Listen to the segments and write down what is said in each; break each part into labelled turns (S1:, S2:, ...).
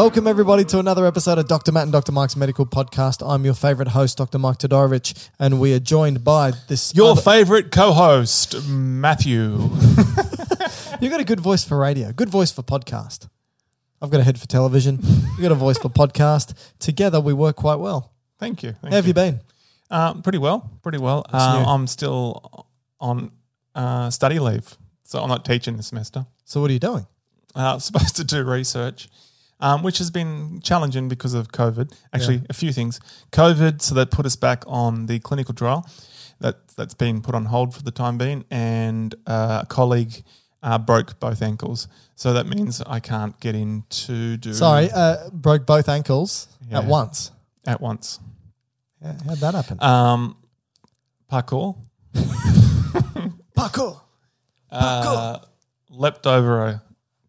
S1: Welcome, everybody, to another episode of Dr. Matt and Dr. Mike's Medical Podcast. I'm your favorite host, Dr. Mike Todorovic, and we are joined by this.
S2: Your
S1: other-
S2: favorite co-host, Matthew.
S1: You've got a good voice for radio, good voice for podcast. I've got a head for television. You got a voice for podcast. Together, we work quite well.
S2: Thank you. Thank
S1: How have you been?
S2: Um, pretty well. Pretty well. Uh. I'm still on uh, study leave, so I'm not teaching this semester.
S1: So, what are you doing?
S2: Uh, I'm supposed to do research, um, which has been challenging because of COVID. Actually, a few things. COVID, so that put us back on the clinical trial. That that's been put on hold for the time being, and uh, a colleague uh, broke both ankles, so that means I can't get in to do
S1: Sorry, uh, broke both ankles at once.
S2: at once.
S1: Yeah, how'd that happen?
S2: Um, parkour.
S1: Parkour.
S2: Uh, leapt over a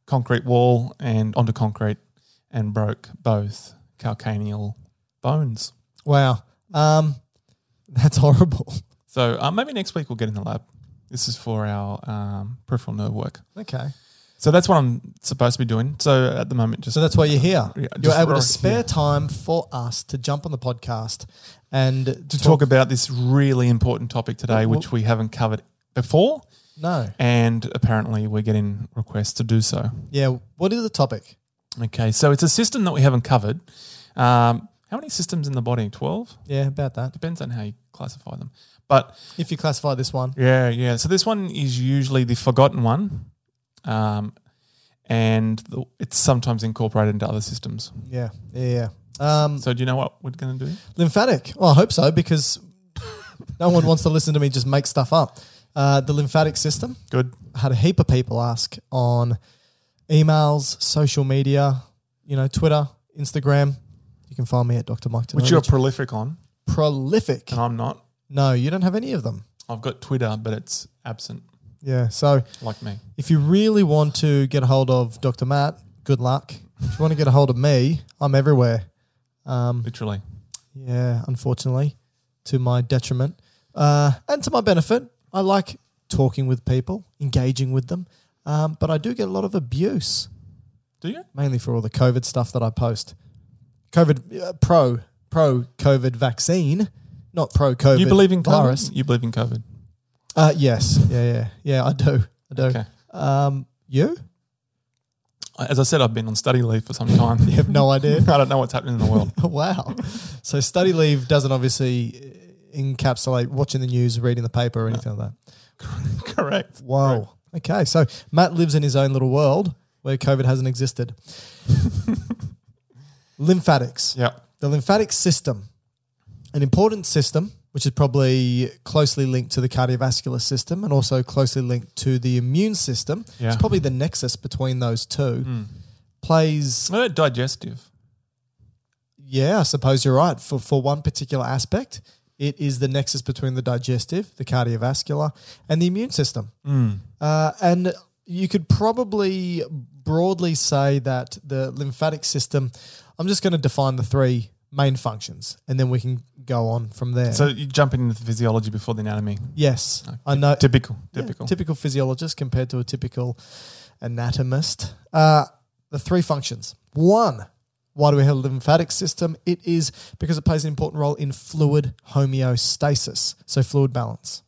S2: concrete wall and onto concrete and broke both calcaneal bones.
S1: Wow. Um, that's horrible.
S2: So uh, maybe next week we'll get in the lab. This is for our um, peripheral nerve work.
S1: Okay.
S2: So that's what I'm supposed to be doing. So at the moment, just
S1: So that's why you're here.
S2: Yeah,
S1: you're able to spare
S2: here.
S1: time for us to jump on the podcast and
S2: to talk about this really important topic today,
S1: Well-
S2: which we haven't covered before,
S1: No.
S2: and apparently we're getting requests to do so.
S1: Yeah. What is the topic?
S2: Okay, so it's a system that we haven't covered. Um, how many systems in the body? Twelve.
S1: Yeah, about that.
S2: Depends on how you classify them. But
S1: If you classify this one,
S2: yeah, yeah. So this one is usually the forgotten one, um, and the, it's sometimes incorporated into other systems.
S1: yeah, yeah, yeah. Um,
S2: So do you know what we're going to do?
S1: lymphatic. Well, I hope so because no one wants to listen to me just make stuff up. Uh, the lymphatic system.
S2: Good.
S1: I had a heap of people ask on emails, social media, you know, Twitter, Instagram. You can find me at Dr. Mike.
S2: Which you're prolific on,
S1: prolific.
S2: and I'm not.
S1: No, you don't have any of them.
S2: I've got Twitter, but it's absent,
S1: Yeah. So
S2: like me.
S1: if you really want to get a hold of Dr. Matt, good luck. If you want to get a hold of me, I'm everywhere. Um,
S2: Literally.
S1: yeah, unfortunately, to my detriment uh, and to my benefit. I like talking with people, engaging with them, um, but I do get a lot of abuse,
S2: Do you?
S1: mainly for all the COVID stuff that I post. COVID uh, pro pro COVID vaccine, not pro COVID.
S2: you believe in COVID?
S1: virus?
S2: You believe in COVID?
S1: Uh, yes, yeah, yeah, yeah. I do, I do.
S2: Okay.
S1: Um, you?
S2: As I said, I've been on study leave for some time.
S1: You have no idea.
S2: I don't know what's happening in the world.
S1: wow. So study leave doesn't obviously encapsulate watching the news, reading the paper, or anything like that.
S2: Correct.
S1: Whoa. Okay. So Matt lives in his own little world where COVID hasn't existed. Lymphatics.
S2: Yeah.
S1: The lymphatic system, an important system, which is probably closely linked to the cardiovascular system and also closely linked to the immune system.
S2: Yeah.
S1: It's probably the nexus between those two. Hmm. Plays,
S2: What about digestive?
S1: yeah, I suppose you're right. For, for one particular aspect, it is the nexus between the digestive, the cardiovascular, and the immune system. Uh, and you could probably broadly say that the lymphatic system, I'm just going to define the three main functions and then we can go on from there.
S2: So you jump into the physiology before the anatomy.
S1: yes, I know.
S2: Typical.
S1: Yeah,
S2: Typical.
S1: typical physiologist compared to a typical anatomist. Uh, the three functions. One, why do we have a lymphatic system? It is because it plays an important role in fluid homeostasis, so fluid balance.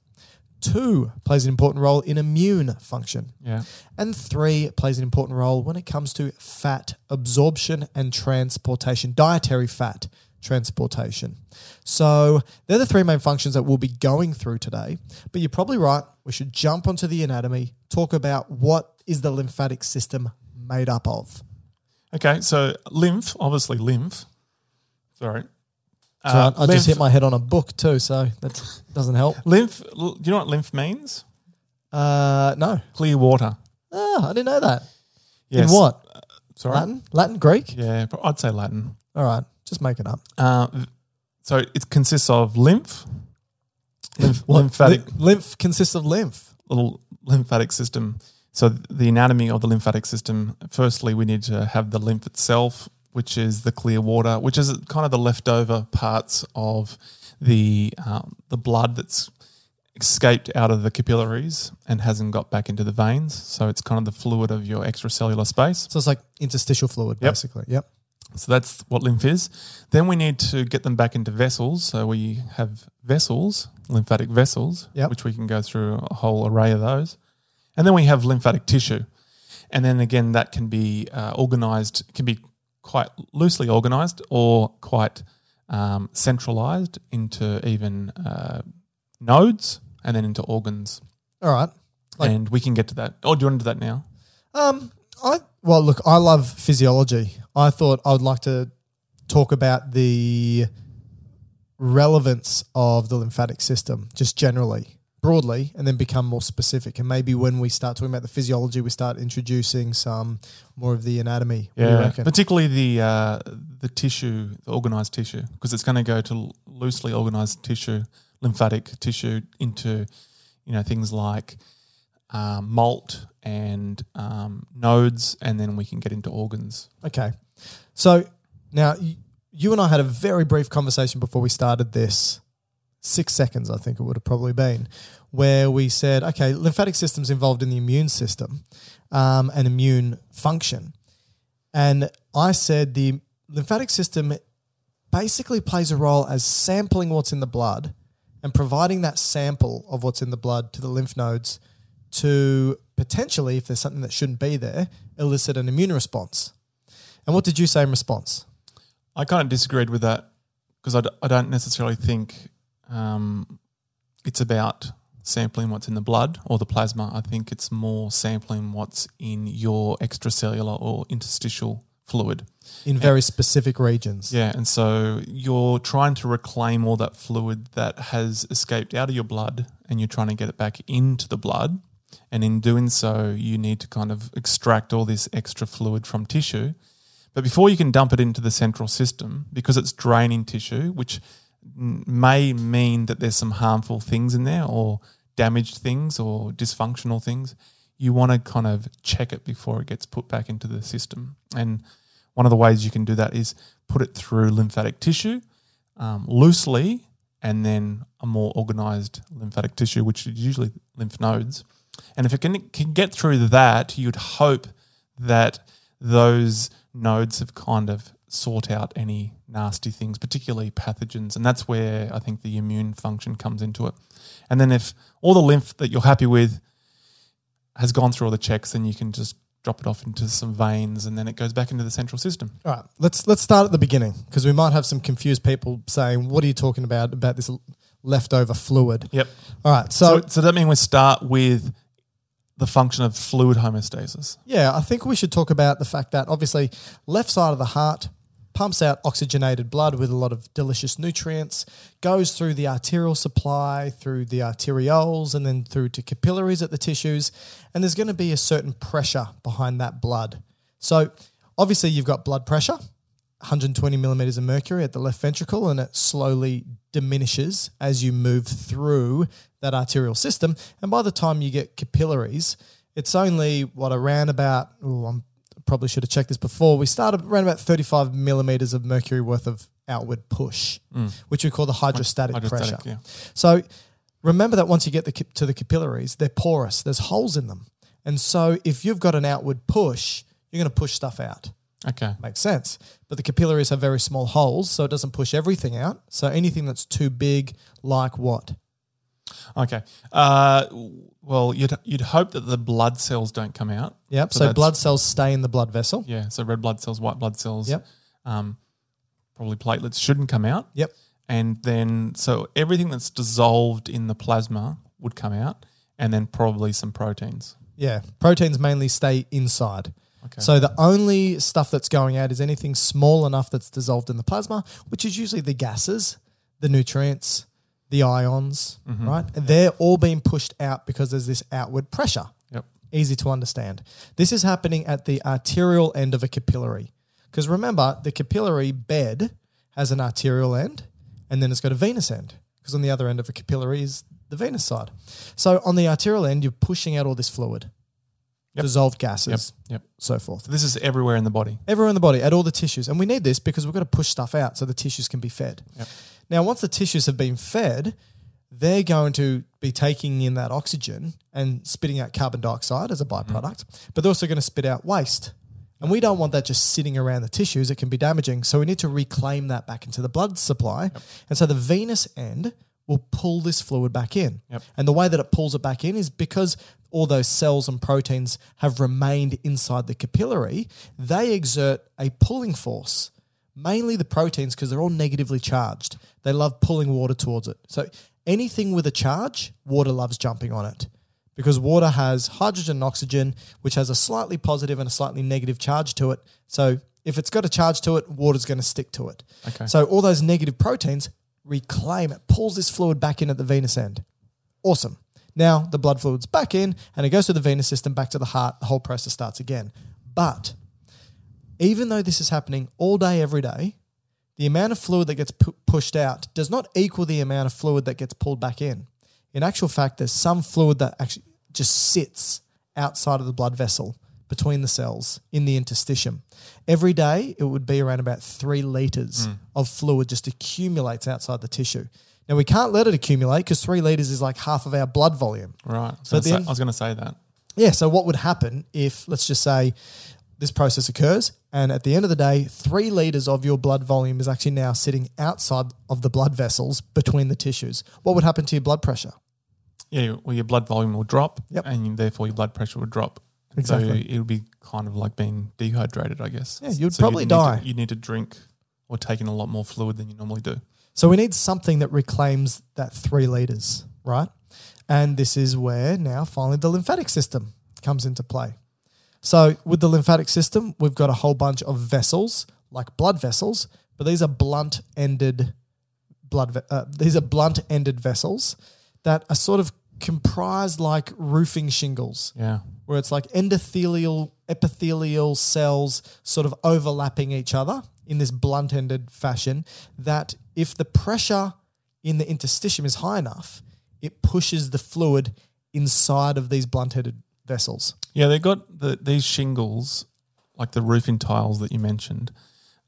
S1: Two, plays an important role in immune function.
S2: yeah.
S1: And three, plays an important role when it comes to fat absorption and transportation, dietary fat transportation. So they're the three main functions that we'll be going through today. But you're probably right. We should jump onto the anatomy, talk about what is the lymphatic system made up of.
S2: Okay. So lymph, obviously lymph. Sorry.
S1: So
S2: Uh,
S1: I, I just hit my head on a book too, so that doesn't help.
S2: lymph. Do you know what lymph means?
S1: Uh, no.
S2: Clear water.
S1: Oh, I didn't know that.
S2: Yes.
S1: In what?
S2: Sorry.
S1: Latin? Latin? Greek?
S2: Yeah, I'd say Latin.
S1: All right. Just make it up.
S2: Uh, so it consists of lymph, lymph lymphatic,
S1: Ly- lymph consists of lymph.
S2: little lymphatic system. So the anatomy of the lymphatic system. Firstly, we need to have the lymph itself, which is the clear water, which is kind of the leftover parts of the um, the blood that's escaped out of the capillaries and hasn't got back into the veins. So it's kind of the fluid of your extracellular space.
S1: So it's like interstitial fluid,
S2: Yep.
S1: basically. Yep.
S2: So that's what lymph is. Then we need to get them back into vessels. So we have vessels, lymphatic vessels,
S1: Yep.
S2: which we can go through a whole array of those. And then we have lymphatic tissue. And then again, that can be uh, organized, can be quite loosely organized or quite um, centralized into even uh, nodes and then into organs.
S1: All right. Like-
S2: and we can get to that. Oh, do you want to do that now?
S1: Um, I well, look, I love physiology. I thought I would like to talk about the relevance of the lymphatic system, just generally, broadly, and then become more specific. And maybe when we start talking about the physiology, we start introducing some more of the anatomy. You
S2: particularly the uh, the tissue, the organized tissue, because it's going to go to loosely organized tissue, lymphatic tissue, into you know things like um, malt and um, nodes, and then we can get into organs.
S1: Okay. So now you and I had a very brief conversation before we started this. Six seconds, I think it would have probably been, where we said, okay, lymphatic system's involved in the immune system um, and immune function. And I said the lymphatic system basically plays a role as sampling what's in the blood and providing that sample of what's in the blood to the lymph nodes to potentially, if there's something that shouldn't be there, elicit an immune response. And what did you say in response?
S2: I kind of disagreed with that because I, d- I don't necessarily think um, it's about sampling what's in the blood or the plasma. I think it's more sampling what's in your extracellular or interstitial fluid.
S1: In very specific regions.
S2: Yeah, and so you're trying to reclaim all that fluid that has escaped out of your blood and you're trying to get it back into the blood. And in doing so, you need to kind of extract all this extra fluid from tissue. But before you can dump it into the central system, because it's draining tissue, which may mean that there's some harmful things in there or damaged things or dysfunctional things, you want to kind of check it before it gets put back into the system. And one of the ways you can do that is put it through lymphatic tissue um, loosely and then a more organized lymphatic tissue, which is usually lymph nodes. And if it can, can get through that, you'd hope that those nodes have kind of sort out any nasty things, particularly pathogens. And that's where I think the immune function comes into it. And then if all the lymph that you're happy with has gone through all the checks, then you can just drop it off into some veins, and then it goes back into the central system.
S1: All right, let's let's start at the beginning because we might have some confused people saying, "What are you talking about about this leftover fluid?"
S2: Yep.
S1: All right, so,
S2: So, so that means we start with the function of fluid homeostasis.
S1: yeah, I think we should talk about the fact that obviously left side of the heart pumps out oxygenated blood with a lot of delicious nutrients, goes through the arterial supply, through the arterioles, and then through to capillaries at the tissues, and there's going to be a certain pressure behind that blood. So obviously you've got blood pressure, 120 millimeters of mercury at the left ventricle, and it slowly diminishes as you move through that arterial system. And by the time you get capillaries, it's only what around about. Oh, I'm probably should have checked this before. We started around about 35 millimeters of mercury worth of outward push, which we call the hydrostatic,
S2: Mm. Hydrostatic,
S1: pressure.
S2: yeah.
S1: So remember that once you get the, to the capillaries, they're porous. There's holes in them, and so if you've got an outward push, you're going to push stuff out.
S2: Okay.
S1: Makes sense. But the capillaries have very small holes, so it doesn't push everything out. So anything that's too big, like what?
S2: Okay. Uh, well, you'd you'd hope that the blood cells don't come out.
S1: Yep. So,
S2: that's-
S1: blood cells stay in the blood vessel.
S2: Yeah. So red blood cells, white blood cells.
S1: Yep.
S2: Um, probably platelets shouldn't come out.
S1: Yep.
S2: And then so everything that's dissolved in the plasma would come out, and then probably some proteins.
S1: Yeah. Proteins mainly stay inside.
S2: Okay.
S1: So the only stuff that's going out is anything small enough that's dissolved in the plasma, which is usually the gases, the nutrients, the ions,
S2: Mm-hmm.
S1: right? They're all being pushed out because there's this outward pressure.
S2: Yep.
S1: Easy to understand. This is happening at the arterial end of a capillary. Because remember, the capillary bed has an arterial end and then it's got a venous end. Because on the other end of a capillary is the venous side. So on the arterial end, you're pushing out all this fluid,
S2: Yep.
S1: dissolved
S2: Yep.
S1: gases,
S2: Yep.
S1: so forth.
S2: So this is everywhere in the body.
S1: Everywhere in the body, at all the tissues. And we need this because we've got to push stuff out so the tissues can be fed.
S2: Yep.
S1: Now, once the tissues have been fed, they're going to be taking in that oxygen and spitting out carbon dioxide as a mm-hmm. byproduct, but they're also going to spit out waste. And we don't want that just sitting around the tissues. It can be damaging. So we need to reclaim that back into the blood supply. And so the venous end will pull this fluid back in.
S2: Yep.
S1: And the way that it pulls it back in is because all those cells and proteins have remained inside the capillary, they exert a pulling force, mainly the proteins because they're all negatively charged. They love pulling water towards it. So anything with a charge, water loves jumping on it because water has hydrogen and oxygen, which has a slightly positive and a slightly negative charge to it. So if it's got a charge to it, water's going to stick to it.
S2: Okay.
S1: So all those negative proteins reclaim it, pulls this fluid back in at the venous end. Awesome. Now the blood fluid's back in and it goes to the venous system, back to the heart. The whole process starts again. But even though this is happening all day, every day, the amount of fluid that gets pu- pushed out does not equal the amount of fluid that gets pulled back in. In actual fact, there's some fluid that actually just sits outside of the blood vessel between the cells in the interstitium. Every day, it would be around about three liters hmm. of fluid just accumulates outside the tissue. Now, we can't let it accumulate because three liters is like half of our blood volume.
S2: Right.
S1: So
S2: So,
S1: at the end-
S2: I was going to say that.
S1: Yeah. So what would happen if, let's just say, this process occurs, and at the end of the day, three liters of your blood volume is actually now sitting outside of the blood vessels between the tissues. What would happen to your blood pressure?
S2: Yeah, well, your blood volume will drop,
S1: Yep.
S2: and therefore your blood pressure will drop.
S1: Exactly.
S2: So it would be kind of like being dehydrated, I guess.
S1: Yeah, you'd
S2: So
S1: probably
S2: to-
S1: die.
S2: you need to drink or take in a lot more fluid than you normally do.
S1: So we need something that reclaims that three liters, right? And this is where now finally the lymphatic system comes into play. So with the lymphatic system, we've got a whole bunch of vessels, like blood vessels, but these are blunt-ended blood. Ve- uh, these are blunt-ended vessels that are sort of comprised like roofing shingles
S2: Yeah.
S1: where it's like endothelial epithelial cells sort of overlapping each other in this blunt-ended fashion that if the pressure in the interstitium is high enough it pushes the fluid inside of these blunt-headed vessels
S2: Yeah, they've got the, these shingles, like the roofing tiles that you mentioned,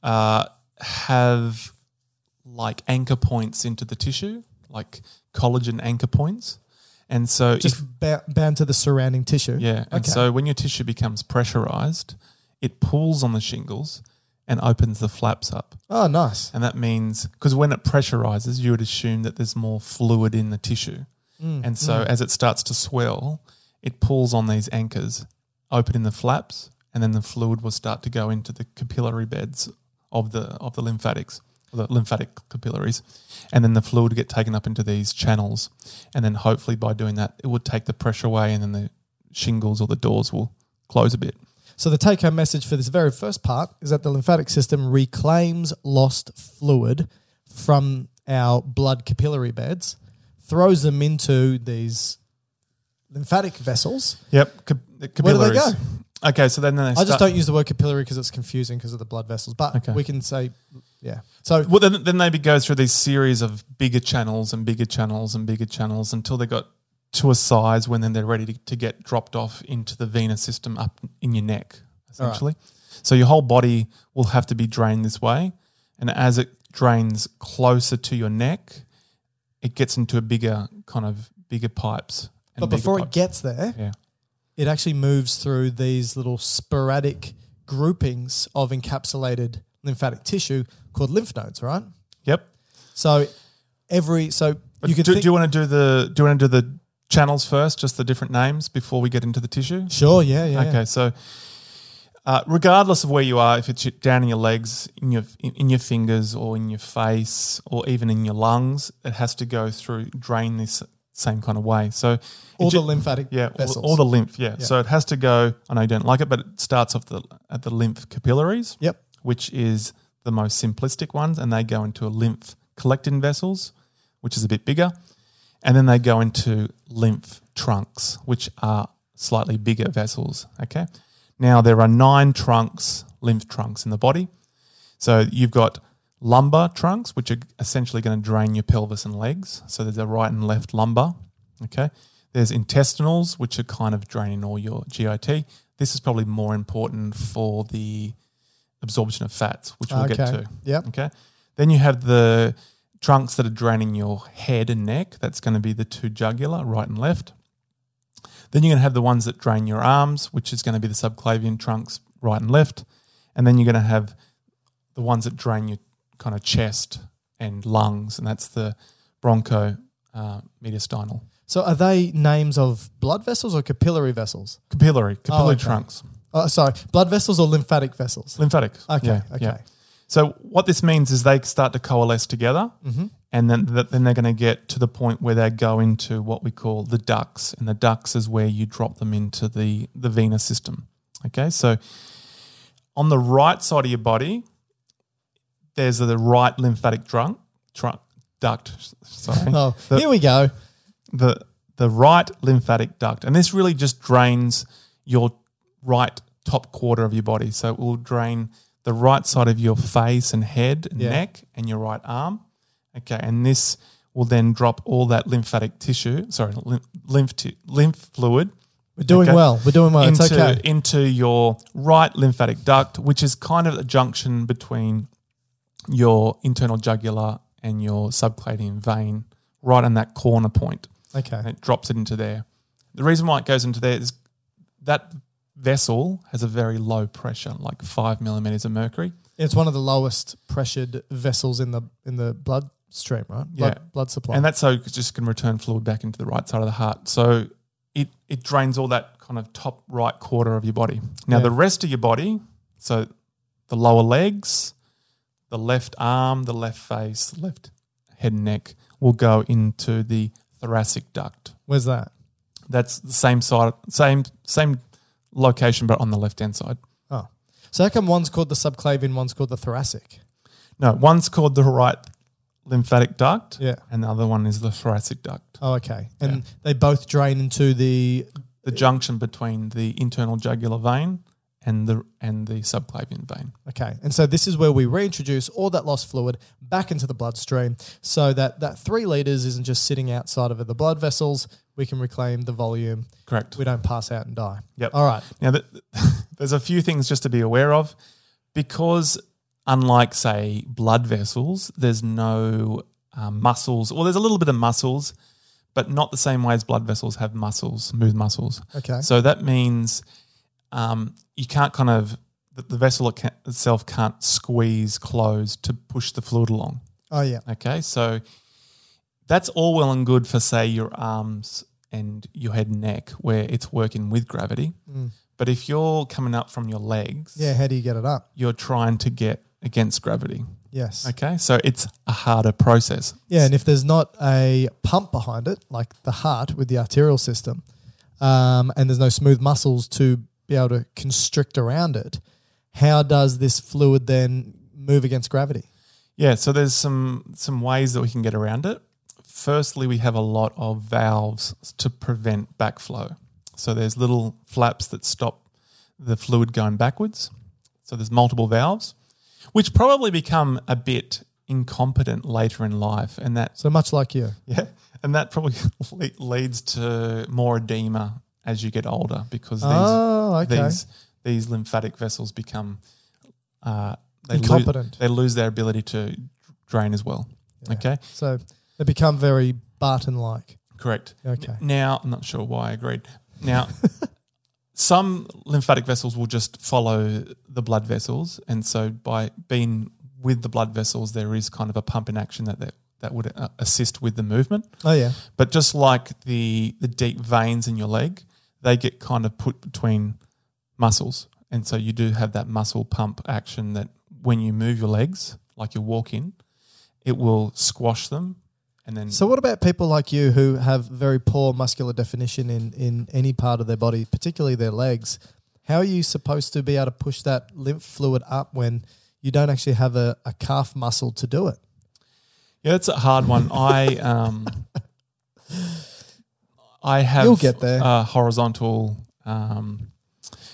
S2: uh, have like anchor points into the tissue, like collagen anchor points. And so,
S1: just
S2: if,
S1: ba- bound to the surrounding tissue
S2: yeah, and
S1: Okay.
S2: so when your tissue becomes pressurized, it pulls on the shingles and opens the flaps up.
S1: oh nice
S2: And that means because when it pressurizes, you would assume that there's more fluid in the tissue.
S1: Mm,
S2: and so as it starts to swell, it pulls on these anchors open in the flaps, and then the fluid will start to go into the capillary beds of the of the lymphatics, the lymphatic capillaries, and then the fluid will get taken up into these channels, and then hopefully by doing that, it would take the pressure away, and then the shingles or the doors will close a bit.
S1: So the take home message for this very first part is that the lymphatic system reclaims lost fluid from our blood capillary beds, throws them into these lymphatic vessels.
S2: Yep, cap-
S1: Where do they go?
S2: Okay, so then they
S1: I
S2: start,
S1: just don't use the word capillary because it's confusing because of the blood vessels, but
S2: Okay.
S1: we can say, yeah. So
S2: Well, then, then they go through these series of bigger channels and bigger channels and bigger channels until they got to a size when then they're ready to, to get dropped off into the venous system up in your neck, essentially. So your whole body will have to be drained this way. And as it drains closer to your neck, it gets into a bigger kind of bigger pipes.
S1: But before it gets there,
S2: Yeah.
S1: it actually moves through these little sporadic groupings of encapsulated lymphatic tissue called lymph nodes, right?
S2: Yep.
S1: So every so
S2: But
S1: you could
S2: do,
S1: think,
S2: do you want to do the do you want to do the channels first, just the different names before we get into the tissue?
S1: sure, yeah, yeah, yeah.
S2: Okay, so uh, regardless of where you are, if it's down in your legs, in your in your fingers, or in your face, or even in your lungs, it has to go through drain this same kind of way. So
S1: all
S2: ju-
S1: the lymphatic
S2: yeah, all,
S1: vessels.
S2: all the lymph, yeah.
S1: Yeah.
S2: So it has to go. I know you don't like it, but it starts off the at the lymph capillaries,
S1: Yep.
S2: which is the most simplistic ones, and they go into a lymph collecting vessels, which is a bit bigger, and then they go into lymph trunks, which are slightly bigger vessels. Okay, now there are nine trunks, lymph trunks in the body. So you've got lumbar trunks, which are essentially going to drain your pelvis and legs. So there's a right and left lumbar. Okay. There's intestinals, which are kind of draining all your GIT. This is probably more important for the absorption of fats, which we'll get to.
S1: Yep.
S2: Okay. Then you have the trunks that are draining your head and neck. That's going to be the two jugular, right and left. Then you're going to have the ones that drain your arms, which is going to be the subclavian trunks, right and left. And then you're going to have the ones that drain your kind of chest and lungs, and that's the broncho uh, mediastinal.
S1: So are they names of blood vessels or capillary vessels?
S2: Capillary, capillary
S1: Oh, okay.
S2: trunks,
S1: Oh, sorry, blood vessels or lymphatic vessels?
S2: lymphatic.
S1: Okay,
S2: Yeah,
S1: okay.
S2: yeah. So what this means is they start to coalesce together,
S1: Mm-hmm.
S2: and then th- then they're going to get to the point where they go into what we call the ducts, and the ducts is where you drop them into the the venous system. Okay, so on the right side of your body, there's the right lymphatic trunk, trunk duct. Sorry,
S1: Oh,
S2: The-
S1: here we go.
S2: the the right lymphatic duct, and this really just drains your right top quarter of your body. So it will drain the right side of your face and head and
S1: Yeah.
S2: neck and your right arm. Okay, and this will then drop all that lymphatic tissue, sorry, lymph lymph, lymph fluid
S1: We're doing
S2: Okay.
S1: well. We're doing well.
S2: into
S1: it's okay.
S2: into your right lymphatic duct, which is kind of a junction between your internal jugular and your subclavian vein, right on that corner point.
S1: Okay.
S2: And it drops it into there. The reason why it goes into there is that vessel has a very low pressure, like five millimeters of mercury.
S1: It's one of the lowest pressured vessels in the in the bloodstream, right? Blood,
S2: Yeah.
S1: blood supply.
S2: And that's so it just can return fluid back into the right side of the heart. So it, it drains all that kind of top right quarter of your body. Now,
S1: Yeah.
S2: the rest of your body, so the lower legs, the left arm, the left face, the left head and neck will go into the thoracic duct.
S1: Where's that?
S2: That's the same side, same same location, but on the left hand side.
S1: Oh, so how come one's called the subclavian, one's called the thoracic?
S2: No, one's called the right lymphatic duct,
S1: Yeah.
S2: and the other one is the thoracic duct.
S1: Oh, okay. And they both drain into the.
S2: The junction between the internal jugular vein and the and the subclavian vein.
S1: Okay, and so this is where we reintroduce all that lost fluid back into the bloodstream, so that that three liters isn't just sitting outside of the blood vessels. We can reclaim the volume.
S2: Correct.
S1: We don't pass out and die.
S2: Yep.
S1: All right.
S2: Now, th- there's a few things just to be aware of because, unlike, say, blood vessels, there's no um, muscles, or there's a little bit of muscles, but not the same way as blood vessels have muscles, smooth muscles.
S1: Okay.
S2: So that means um, you can't kind of, the, the vessel it itself can't squeeze close to push the fluid along.
S1: Oh yeah.
S2: Okay, so that's all well and good for say your arms and your head and neck, where it's working with gravity. But if you're coming up from your legs,
S1: Yeah, how do you get it up?
S2: you're trying to get against gravity.
S1: Yes.
S2: Okay, so it's a harder process.
S1: Yeah, and if there's not a pump behind it, like the heart with the arterial system, um, and there's no smooth muscles to be able to constrict around it, how does this fluid then move against gravity?
S2: Yeah, so there's some some ways that we can get around it. Firstly, we have a lot of valves to prevent backflow. So there's little flaps that stop the fluid going backwards. So there's multiple valves, which probably become a bit incompetent later in life, and that
S1: So much like you.
S2: yeah, and that probably leads to more edema as you get older because these
S1: Oh, okay.
S2: these these lymphatic vessels become uh, they lose-
S1: Incompetent.
S2: they lose their ability to drain as well. Okay,
S1: So they become very Barton like.
S2: correct.
S1: Okay.
S2: Now I'm not sure why I agreed. Now. Some lymphatic vessels will just follow the blood vessels, and so by being with the blood vessels, there is kind of a pump in action that that, that would uh, assist with the movement.
S1: Oh, yeah.
S2: But just like the the deep veins in your leg, they get kind of put between muscles, and so you do have that muscle pump action that when you move your legs, like you're walking, it will squash them, and then
S1: So, what about people like you who have very poor muscular definition in, in any part of their body, particularly their legs? How are you supposed to be able to push that lymph fluid up when you don't actually have a, a calf muscle to do it?
S2: yeah, that's a hard one. I um, I have
S1: You'll get there.
S2: a horizontal um,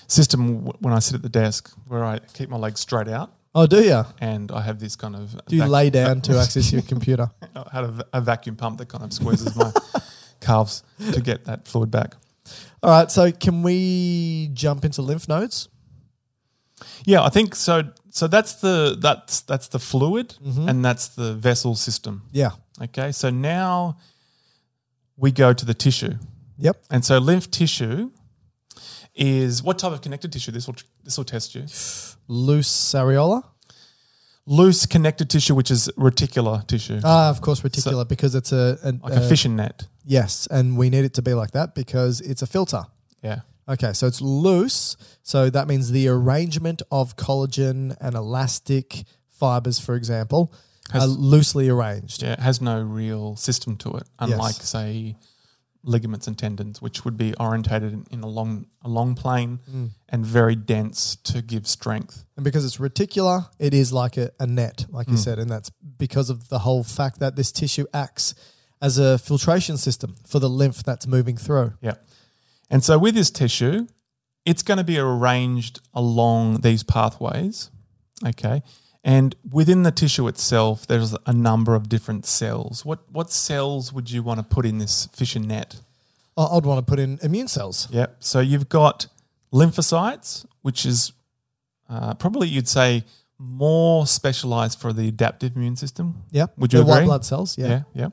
S2: system w- when I sit at the desk where I keep my legs straight out,
S1: Oh, do you?
S2: and I have this kind of
S1: Do you
S2: vac-
S1: lay down to access your computer?
S2: I had a, a vacuum pump that kind of squeezes my calves to get that fluid back.
S1: All right. So, can we jump into lymph nodes?
S2: Yeah, I think so. So that's the that's that's the fluid,
S1: Mm-hmm.
S2: and that's the vessel system.
S1: Yeah.
S2: Okay, so now we go to the tissue,
S1: Yep.
S2: and so lymph tissue is what type of connected tissue? This will this will test you.
S1: Loose areolar.
S2: Loose connected tissue, which is reticular tissue,
S1: Ah, of course, reticular because it's a, a
S2: like a fishing net.
S1: Yes, and we need it to be like that because it's a filter.
S2: Yeah,
S1: Okay, so it's loose. So that means the arrangement of collagen and elastic fibers, for example,
S2: Has-
S1: are loosely arranged.
S2: yeah, it has no real system to it, unlike
S1: Yes.
S2: say ligaments and tendons, which would be orientated in, in a long a long plane
S1: Mm.
S2: and very dense to give strength.
S1: And because it's reticular, it is like a, a net, like
S2: Mm.
S1: you said. And that's because of the whole fact that this tissue acts as a filtration system for the lymph that's moving through.
S2: Yeah. And so with this tissue, it's going to be arranged along these pathways. Okay. And within the tissue itself, there's a number of different cells. What what cells would you want to put in this fishing net?
S1: I'd want to put in immune cells.
S2: Yep. So you've got lymphocytes, which is uh, probably you'd say more specialized for the adaptive immune system.
S1: Yep.
S2: Would you
S1: the
S2: agree?
S1: white blood cells. Yeah.
S2: Yeah, yeah.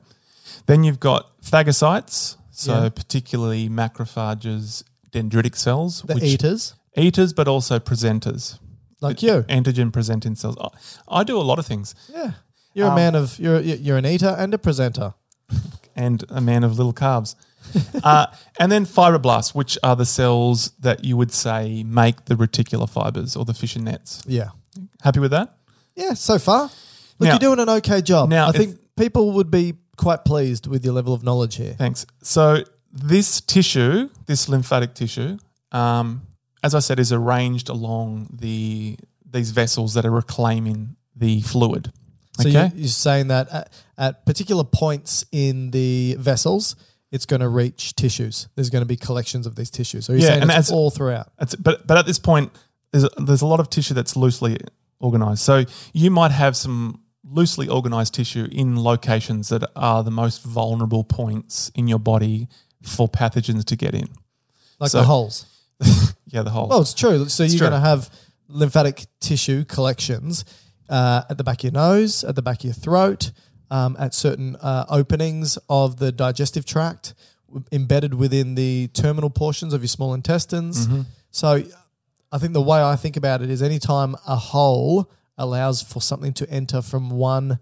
S2: Then you've got phagocytes, so
S1: Yeah.
S2: particularly macrophages, dendritic cells,
S1: The eaters,
S2: eaters, but also presenters,
S1: like you.
S2: antigen presenting cells. I, I do a lot of things,
S1: Yeah. You're a
S2: Um,
S1: man of, you're, you're an eater and a presenter.
S2: and a man of little calves. uh, and then fibroblasts, which are the cells that you would say make the reticular fibers or the fission nets.
S1: Yeah.
S2: Happy with that?
S1: Yeah, so far. Look,
S2: Now-
S1: you're doing an okay job.
S2: now,
S1: I think people would be quite pleased with your level of knowledge here.
S2: Thanks. So this tissue, this lymphatic tissue, um, as I said, is arranged along the these vessels that are reclaiming the fluid.
S1: So
S2: okay.
S1: you, you're saying that at, at particular points in the vessels, it's going to reach tissues. There's going to be collections of these tissues. So you're
S2: Yeah,
S1: saying
S2: and
S1: it's
S2: as-
S1: all throughout.
S2: That's, but but at this point, there's there's a lot of tissue that's loosely organized. So you might have some loosely organized tissue in locations that are the most vulnerable points in your body for pathogens to get in.
S1: Like
S2: So-
S1: the holes.
S2: Yeah, the whole.
S1: Well, it's true. So
S2: It's
S1: you're going to have lymphatic tissue collections uh, at the back of your nose, at the back of your throat, um, at certain uh, openings of the digestive tract, w- embedded within the terminal portions of your small intestines.
S2: Mm-hmm.
S1: So I think the way I think about it is anytime a hole allows for something to enter from one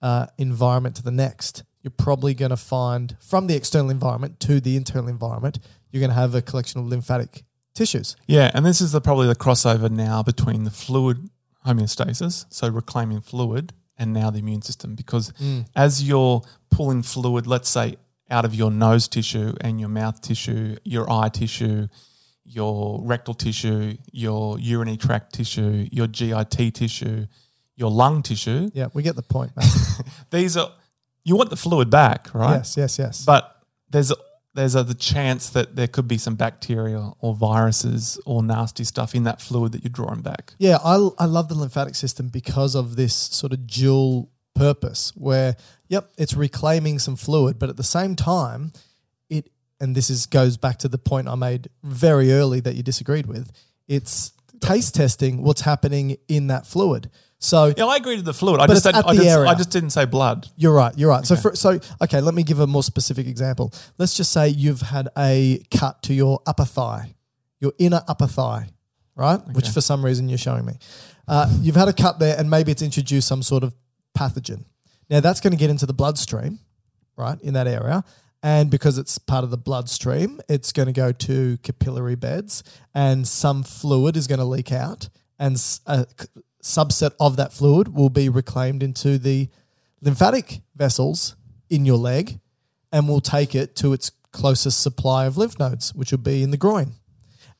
S1: uh, environment to the next, you're probably going to find from the external environment to the internal environment, you're going to have a collection of lymphatic tissues.
S2: Yeah, and this is the, probably the crossover now between the fluid homeostasis, so reclaiming fluid, and now the immune system. Because mm. as you're pulling fluid, let's say out of your nose tissue and your mouth tissue, your eye tissue, your rectal tissue, your urinary tract tissue, your GIT tissue, your lung tissue,
S1: Yeah, we get the point.
S2: These are you want the fluid back, right?
S1: yes, yes, yes.
S2: But there's there's a, the chance that there could be some bacteria or viruses or nasty stuff in that fluid that you're drawing back.
S1: Yeah, I, I love the lymphatic system because of this sort of dual purpose where, yep, it's reclaiming some fluid, but at the same time, it, and this is goes back to the point I made very early that you disagreed with, it's taste testing what's happening in that fluid. So
S2: Yeah, I agree with the fluid. I just said, I,
S1: the
S2: just. I just didn't say blood.
S1: You're right. You're right. So, for, so okay, let me give a more specific example. Let's just say you've had a cut to your upper thigh, your inner upper thigh, right? Which for some reason you're showing me. Uh, you've had a cut there, and maybe it's introduced some sort of pathogen. Now that's going to get into the bloodstream, right, in that area. And because it's part of the bloodstream, it's going to go to capillary beds, and some fluid is going to leak out, and c- subset of that fluid will be reclaimed into the lymphatic vessels in your leg, and will take it to its closest supply of lymph nodes, which will be in the groin.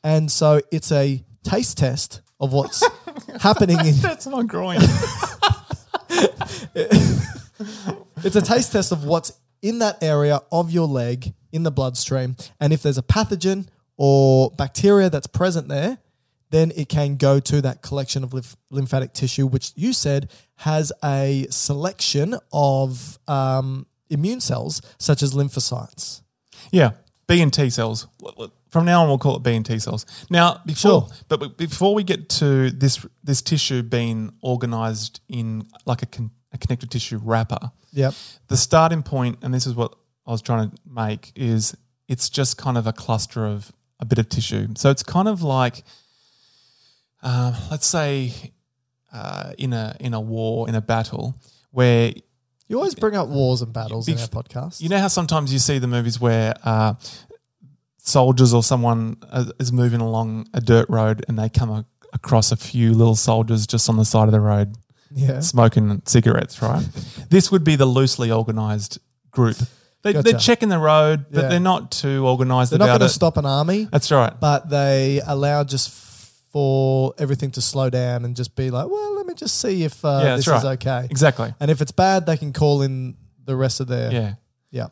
S1: And so it's a taste test of what's happening in
S2: That's my groin.
S1: It's a taste test of what's in that area of your leg in the bloodstream. And if there's a pathogen or bacteria that's present there, then it can go to that collection of lymph- lymphatic tissue, which you said has a selection of um, immune cells, such as lymphocytes.
S2: yeah, B and T cells. From now on, we'll call it B and T cells. Now, before,
S1: Sure.
S2: but before we get to this this tissue being organized in like a, con, a connective tissue wrapper,
S1: Yep.
S2: the starting point, and this is what I was trying to make, is it's just kind of a cluster of a bit of tissue. So it's kind of like, uh, let's say, uh, in a in a war, in a battle, where
S1: You always bring up wars and battles in our podcast.
S2: you know how sometimes you see the movies where uh, soldiers or someone uh, is moving along a dirt road and they come a- across a few little soldiers just on the side of the road
S1: yeah.
S2: smoking cigarettes, right? this would be the loosely organized group. They, They're
S1: Gotcha.
S2: checking the road, but
S1: Yeah.
S2: they're not too organized
S1: They're not going to stop an army,
S2: That's right.
S1: but they allow just for everything to slow down and just be like, well, let me just see if uh,
S2: Yeah,
S1: this
S2: that's
S1: is okay.
S2: Exactly.
S1: And if it's bad, they can call in the rest of their.
S2: Yeah.
S1: Yeah.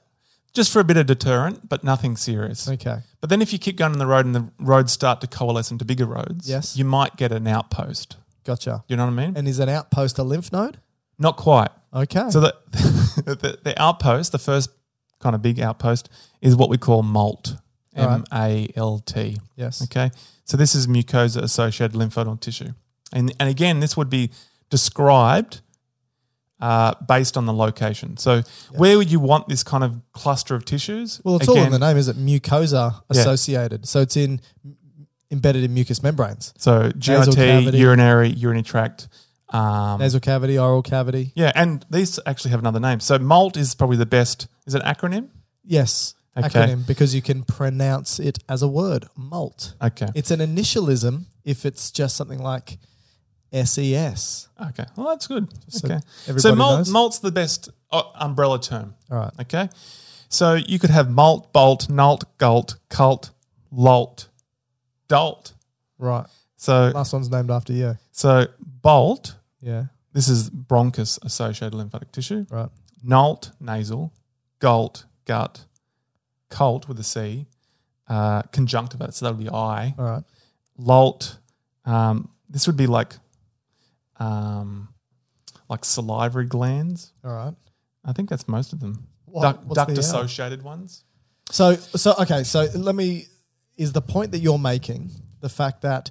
S2: Just for a bit of deterrent, but nothing serious.
S1: Okay.
S2: But then if you keep going on the road and the roads start to coalesce into bigger roads,
S1: Yes.
S2: you might get an outpost.
S1: Gotcha.
S2: You know what I mean?
S1: And is an outpost a lymph node?
S2: Not quite.
S1: Okay.
S2: So the, the the outpost, the first kind of big outpost, is what we call MALT.
S1: Right.
S2: M A L T.
S1: yes.
S2: Okay. So this is mucosa associated lymphoidal tissue. And and again, this would be described uh, based on the location. So where would you want this kind of cluster of tissues?
S1: Well, it's all in the name, is it? Mucosa
S2: Yeah.
S1: associated. So it's in embedded in mucous membranes,
S2: So GIT,
S1: cavity.
S2: urinary, urinary tract. Um,
S1: nasal cavity, oral cavity.
S2: yeah, and these actually have another name. So MALT is probably the best. Is it acronym?
S1: Yes.
S2: Okay.
S1: Acronym because you can pronounce it as a word, malt.
S2: Okay.
S1: It's an initialism if it's just something like SES.
S2: Okay. Well, that's good.
S1: So
S2: okay. So malt,
S1: knows?
S2: malt's the best uh, umbrella term.
S1: All right.
S2: Okay. So you could have malt, bolt, nalt, gult, cult, lolt, dolt.
S1: Right.
S2: So
S1: Last one's named after you.
S2: so bolt.
S1: Yeah.
S2: This is bronchus associated lymphatic tissue.
S1: Right.
S2: Nalt, nasal, gult, gut, cult with a C, uh, conjunctiva. So that would be eye.
S1: All right.
S2: Lolt. Um, this would be like, um, like salivary glands.
S1: All right.
S2: I think that's most of them.
S1: What-
S2: Duct, duct associated ones.
S1: So, so okay. So let me. Is the point that you're making the fact that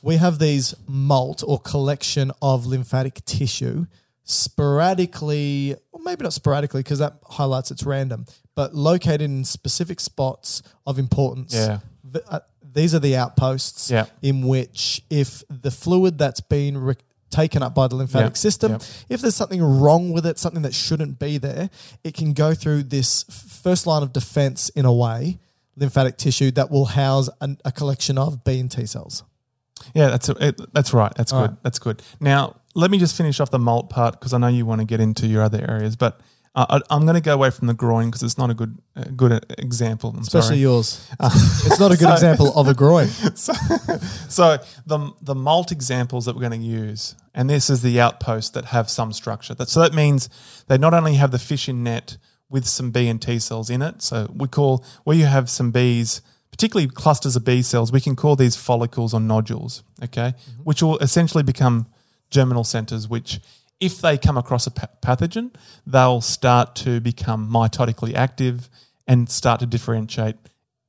S1: we have these malt or collection of lymphatic tissue sporadically, or maybe not sporadically, because that highlights it's random, but located in specific spots of importance.
S2: Yeah.
S1: Uh, these are the outposts
S2: Yeah.
S1: in which, if the fluid that's been re- taken up by the lymphatic
S2: Yeah.
S1: system,
S2: Yeah.
S1: if there's something wrong with it, something that shouldn't be there, it can go through this first line of defense in a way lymphatic tissue that will house an, a collection of B and T cells.
S2: Yeah, that's it, that's right. That's
S1: All
S2: good.
S1: right.
S2: That's good. Now, let me just finish off the MALT part because I know you want to get into your other areas, but uh, I, I'm going to go away from the groin because it's not a good uh, good example. I'm
S1: Especially
S2: sorry.
S1: yours. it's not a good
S2: So-
S1: example of a groin.
S2: so, so the the MALT examples that we're going to use, and this is the outposts that have some structure. That, so that means they not only have the fish in net with some B and T cells in it. So we call where you have some Bs, particularly clusters of B cells. We can call these follicles or nodules. Okay, which will essentially become germinal centers, which if they come across a pathogen, they'll start to become mitotically active and start to differentiate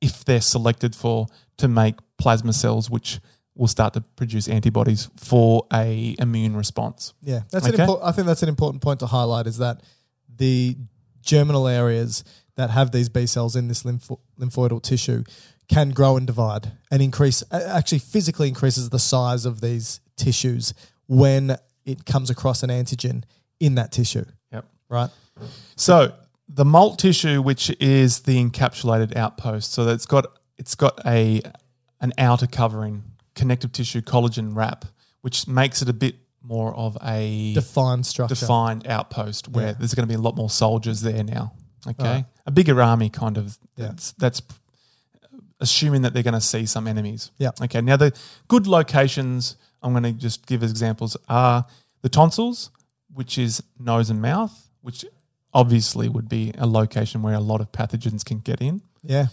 S2: if they're selected for to make plasma cells, which will start to produce antibodies for a immune response.
S1: Yeah, that's an
S2: Okay.
S1: important. I think that's an important point to highlight is that the germinal areas that have these B cells in this lympho- lymphoidal tissue can grow and divide and increase. Actually, physically increases the size of these tissues when it comes across an antigen in that tissue.
S2: Yep.
S1: Right.
S2: So the MALT tissue, which is the encapsulated outpost, so that's got it's got a an outer covering connective tissue collagen wrap, which makes it a bit more of a
S1: Defined structure.
S2: defined outpost where
S1: Yeah.
S2: there's going to be a lot more soldiers there now. Okay,
S1: Right.
S2: a bigger army kind of.
S1: Yeah.
S2: That's, that's assuming that they're going to see some enemies.
S1: Yeah.
S2: Okay. Now the good locations I'm going to just give examples are the tonsils, which is nose and mouth, which obviously would be a location where a lot of pathogens can get in,
S1: Yeah.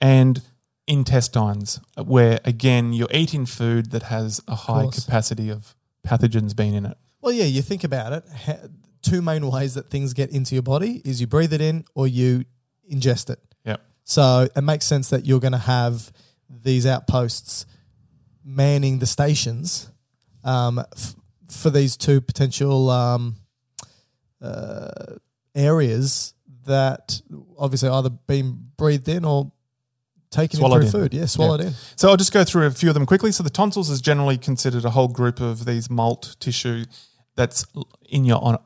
S2: and intestines, where again you're eating food that has a high
S1: course.
S2: capacity of pathogens being in it.
S1: Well, yeah, you think about it. Two main ways that things get into your body is you breathe it in or you ingest it.
S2: Yep.
S1: So it makes sense that you're going to have these outposts manning the stations um, f- for these two potential um, uh, areas that obviously either being breathed in or taken
S2: Swallowed
S1: in through
S2: in.
S1: food. Yeah, swallowed
S2: Yeah.
S1: in.
S2: So I'll just go through a few of them quickly. So the tonsils is generally considered a whole group of these MALT tissue that's in your on-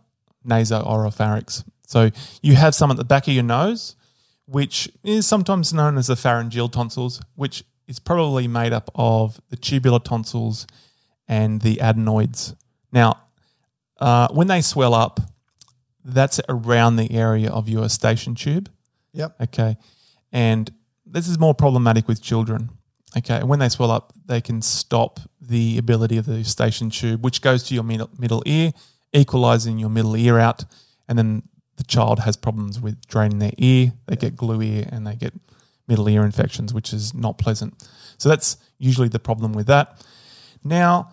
S2: nasopharynx. So you have some at the back of your nose, which is sometimes known as the pharyngeal tonsils, which is probably made up of the tubal tonsils and the adenoids. Now, uh, when they swell up, that's around the area of your eustachian tube.
S1: Yep.
S2: Okay. And this is more problematic with children. Okay. And when they swell up, they can stop the ability of the eustachian tube, which goes to your middle, middle ear, equalizing your middle ear out. And then the child has problems with draining their ear. They get glue ear and they get middle ear infections, which is not pleasant. So that's usually the problem with that. Now,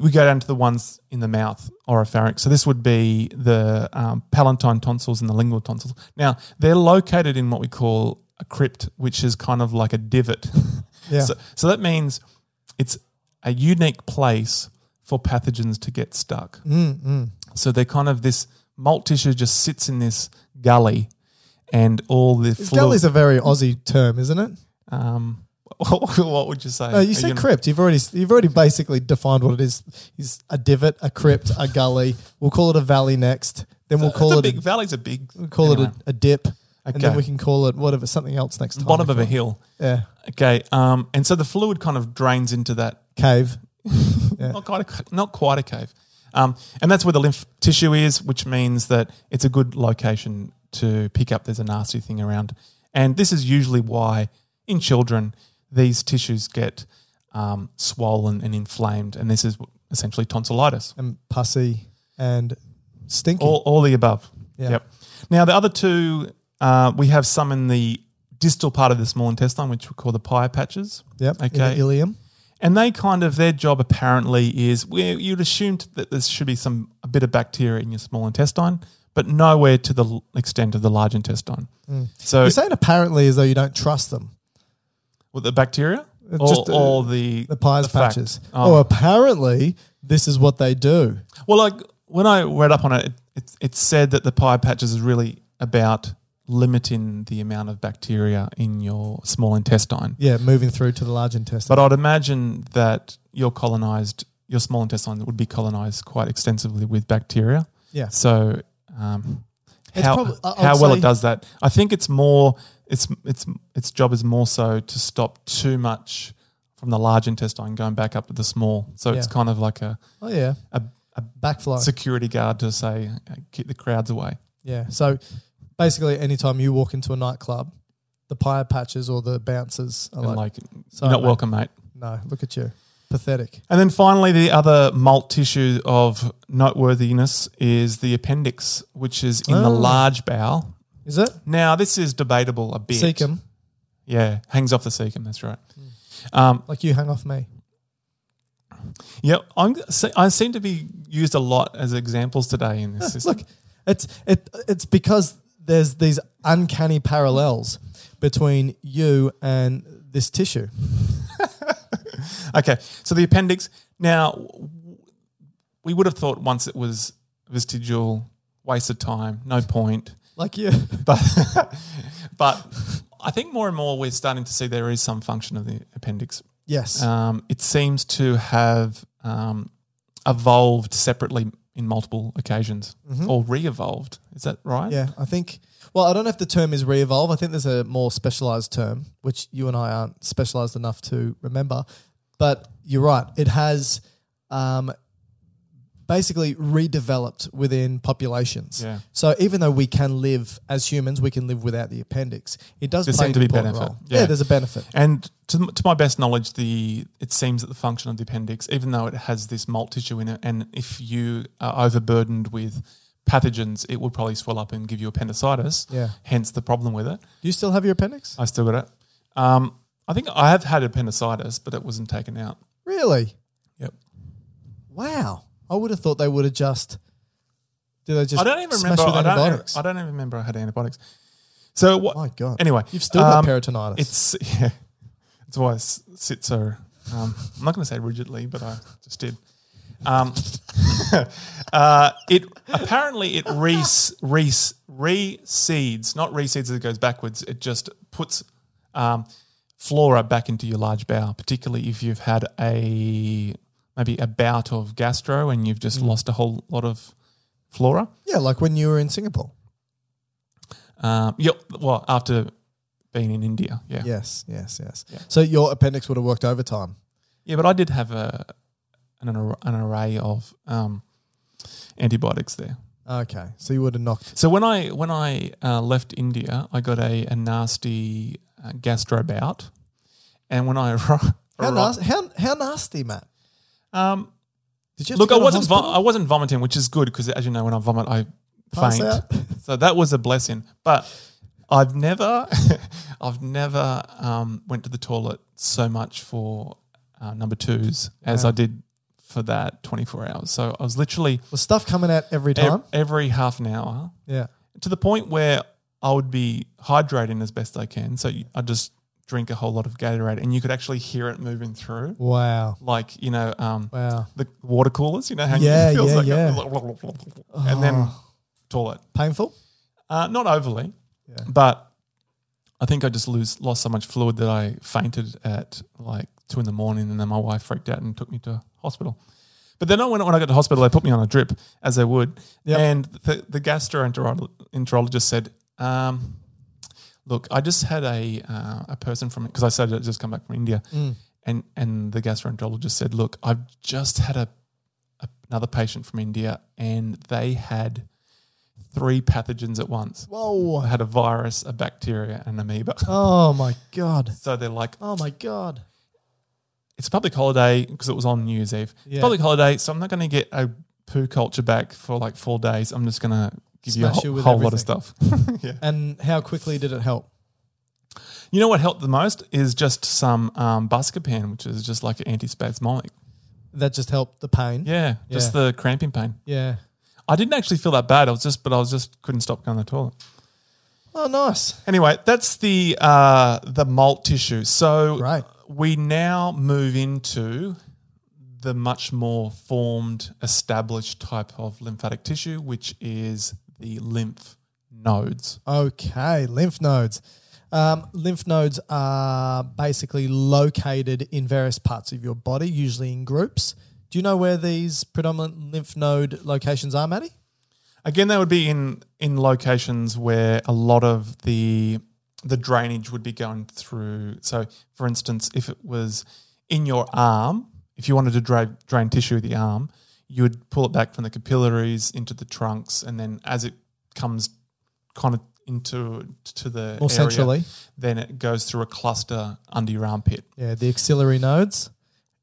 S2: we go down to the ones in the mouth, oropharynx. So this would be the um, palatine tonsils and the lingual tonsils. Now they're located in what we call a crypt, which is kind of like a divot.
S1: Yeah.
S2: so, so that means it's a unique place for pathogens to get stuck. So they're kind of this MALT tissue just sits in this gully, and all the fluid.
S1: Gully's a very Aussie term, isn't it?
S2: um, what would you say?
S1: No, you
S2: Are
S1: said
S2: gonna-
S1: crypt. You've already you've already basically defined what it is. Is a divot, a crypt, a gully. We'll call it a valley next. Then we'll
S2: It's
S1: call
S2: a
S1: it
S2: big
S1: a,
S2: valley's a big.
S1: we'll call it a, a dip, and then
S2: Okay.
S1: we can call it whatever something else next time.
S2: bottom
S1: if
S2: of a
S1: you
S2: hill.
S1: Yeah,
S2: Okay, um, and so the fluid kind of drains into that.
S1: cave.
S2: Not quite a, not quite a cave, um, and that's where the lymph tissue is, which means that it's a good location to pick up. There's a nasty thing around, and this is usually why in children these tissues get um, swollen and inflamed, and this is essentially tonsillitis.
S1: and pussy and stinky.
S2: All, all the above.
S1: Yeah.
S2: Yep. Now the other two, uh, we have some in the distal part of the small intestine, which we call the Peyer's patches.
S1: yep. in the
S2: Okay.
S1: ileum.
S2: And they kind of their job apparently is where you'd assume that there should be some a bit of bacteria in your small intestine, but nowhere to the extent of the large intestine. So
S1: You're saying apparently as though you don't trust them.
S2: With the bacteria or,
S1: Just, uh,
S2: or the
S1: The Peyer's
S2: the fact?
S1: patches.
S2: Oh.
S1: Oh. apparently this is what they do.
S2: Well, like when I read up on it, it, it, it said that the Peyer's patches is really about limiting the amount of bacteria in your small intestine.
S1: Yeah, moving through to the large intestine.
S2: But I'd imagine that your colonized, your small intestine would be colonized quite extensively with bacteria.
S1: yeah.
S2: So, um,
S1: It's
S2: how,
S1: I- I
S2: how well
S1: say-
S2: it does that, I think it's more its its its job is more so to stop too much from the large intestine going back up to the small. So it's kind of like a
S1: Oh yeah,
S2: a, a
S1: backflow.
S2: security guard to say keep the crowds away.
S1: Yeah. So basically, anytime you walk into a nightclub, the Peyer's patches or the bouncers are like,
S2: like, not
S1: mate.
S2: welcome, mate.
S1: no, look at you, pathetic.
S2: And then finally, the other MALT tissue of noteworthiness is the appendix, which is in the
S1: Oh.
S2: large bowel.
S1: Is it
S2: Now, this is debatable a bit.
S1: cecum?
S2: Yeah, hangs off the cecum. That's right. Um,
S1: Like you hang off me.
S2: yeah, I'm, I seem to be used a lot as examples today in this system.
S1: Look, it's it it's because there's these uncanny parallels between you and this tissue.
S2: Okay, so the appendix. Now, we would have thought once it was vestigial, waste of time, no point.
S1: Like you.
S2: But, but I think more and more we're starting to see there is some function of the appendix.
S1: Yes.
S2: Um, it seems to have um, evolved separately in multiple occasions or re-evolved. Is that right?
S1: Yeah, I think. Well, I don't know if the term is re-evolve. I think there's a more specialized term, which you and I aren't specialized enough to remember. But you're right; it has um, basically redeveloped within populations.
S2: Yeah.
S1: So even though we can live as humans, we can live without the appendix. It does
S2: There
S1: play
S2: to be benefit.
S1: role.
S2: Yeah.
S1: Yeah. there's a benefit.
S2: And to, to my best knowledge, the it seems that the function of the appendix, even though it has this MALT tissue in it, and if you are overburdened with pathogens, it would probably swell up and give you appendicitis.
S1: Yeah.
S2: Hence the problem with it.
S1: Do you still have your appendix?
S2: I still got it. Um, I think I have had appendicitis, but it wasn't taken out.
S1: Really?
S2: Yep.
S1: Wow. I would have thought they would have just. Did they just?
S2: I don't even remember.
S1: with
S2: I don't? I don't even remember I had antibiotics. So what?
S1: My God.
S2: Anyway,
S1: You've still got
S2: um,
S1: peritonitis.
S2: It's yeah. That's why I sit so. Um, I'm not going to say rigidly, but I just did. Um, uh, it apparently it re re reseeds, not reseeds as it goes backwards. It just puts um, flora back into your large bowel, particularly if you've had a maybe a bout of gastro and you've just lost a whole lot of flora.
S1: yeah, like when you were in Singapore.
S2: Um, yeah, well, after being in India, yeah. yeah,
S1: Yes, yes, yes. So your appendix would have worked overtime.
S2: Yeah, but I did have a an, an array of um, antibiotics there.
S1: Okay, so you would have knocked.
S2: So when I when I uh, left India, I got a, a nasty uh, gastro bout, and when I
S1: How nasty? How, how nasty, Matt?
S2: Um,
S1: Did you
S2: look, I wasn't I wasn't vomiting, which is good because as you know, when I vomit, I
S1: Pass
S2: faint.
S1: out?
S2: So that was a blessing. But I've never, I've never um, went to the toilet so much for uh, number twos as. I did for that 24 hours. So I was literally
S1: Was stuff coming out every
S2: ev-
S1: time?
S2: every half an hour
S1: yeah.
S2: to the point where I would be hydrating as best I can. So I just drink a whole lot of Gatorade, and you could actually hear it moving through,
S1: Wow.
S2: like you know, um,
S1: Wow.
S2: the water coolers. You know how
S1: Yeah,
S2: it feels
S1: yeah,
S2: like
S1: yeah.
S2: and then toilet.
S1: Painful?
S2: Uh, not overly,
S1: Yeah.
S2: but I think I just lose lost so much fluid that I fainted at like two in the morning, and then my wife freaked out and took me to hospital. But then when, when I got to hospital, they put me on a drip as they would,
S1: Yep.
S2: and the, the gastroenterologist said, um, "Look, I just had a uh, a person from because I said I just come back from India, and and the gastroenterologist said, look, I've just had a, a another patient from India, and they had." Three pathogens at once.
S1: Whoa.
S2: I had a virus, a bacteria, and an amoeba.
S1: Oh, my God.
S2: So they're like,
S1: Oh, my God.
S2: it's a public holiday because it was on New Year's Eve.
S1: Yeah.
S2: Public holiday, so I'm not going to get a poo culture back for like four days. I'm just going to give you a whole, whole lot of stuff. yeah.
S1: And how quickly did it help?
S2: You know what helped the most is just some um, buscopan, which is just like an antispasmodic.
S1: That just helped the pain?
S2: Yeah, just
S1: Yeah.
S2: the cramping pain.
S1: Yeah.
S2: I didn't actually feel that bad. I was just, but I was just couldn't stop going to the toilet.
S1: Oh, nice.
S2: Anyway, that's the uh, the MALT tissue. So
S1: Right.
S2: we now move into the much more formed, established type of lymphatic tissue, which is the lymph nodes.
S1: Okay, lymph nodes. Um, lymph nodes are basically located in various parts of your body, usually in groups. Do you know where these predominant lymph node locations are, Maddie?
S2: Again, they would be in in locations where a lot of the the drainage would be going through. So, for instance, if it was in your arm, if you wanted to drain, drain tissue of the arm, you would pull it back from the capillaries into the trunks, and then as it comes kind of into to the
S1: More
S2: area,
S1: centrally.
S2: then it goes through a cluster under your armpit.
S1: Yeah, the axillary nodes.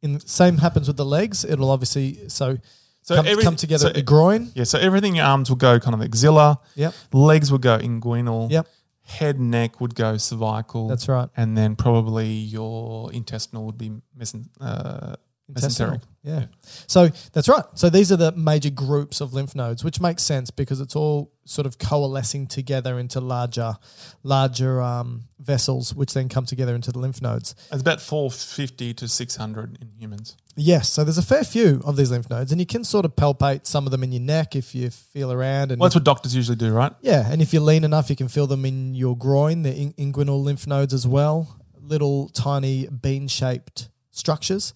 S1: In same happens with the legs. It'll obviously so,
S2: So
S1: come,
S2: every-
S1: come together
S2: so
S1: at the groin.
S2: Yeah, so everything in your arms will go kind of axilla.
S1: Yep.
S2: Legs would go inguinal.
S1: Yep.
S2: Head, neck would go cervical.
S1: That's right.
S2: And then probably your intestinal would be mesen- uh,
S1: Intestinal.
S2: mesenteric.
S1: Yeah. So that's right. So these are the major groups of lymph nodes, which makes sense because it's all sort of coalescing together into larger, larger um, vessels, which then come together into the lymph nodes.
S2: It's about 450 to 600 in humans.
S1: Yes. So there's a fair few of these lymph nodes, and you can sort of palpate some of them in your neck if you feel around. And
S2: Well, that's what doctors usually do, right?
S1: Yeah, and if you're lean enough, you can feel them in your groin, the in- inguinal lymph nodes as well. Little tiny bean-shaped structures,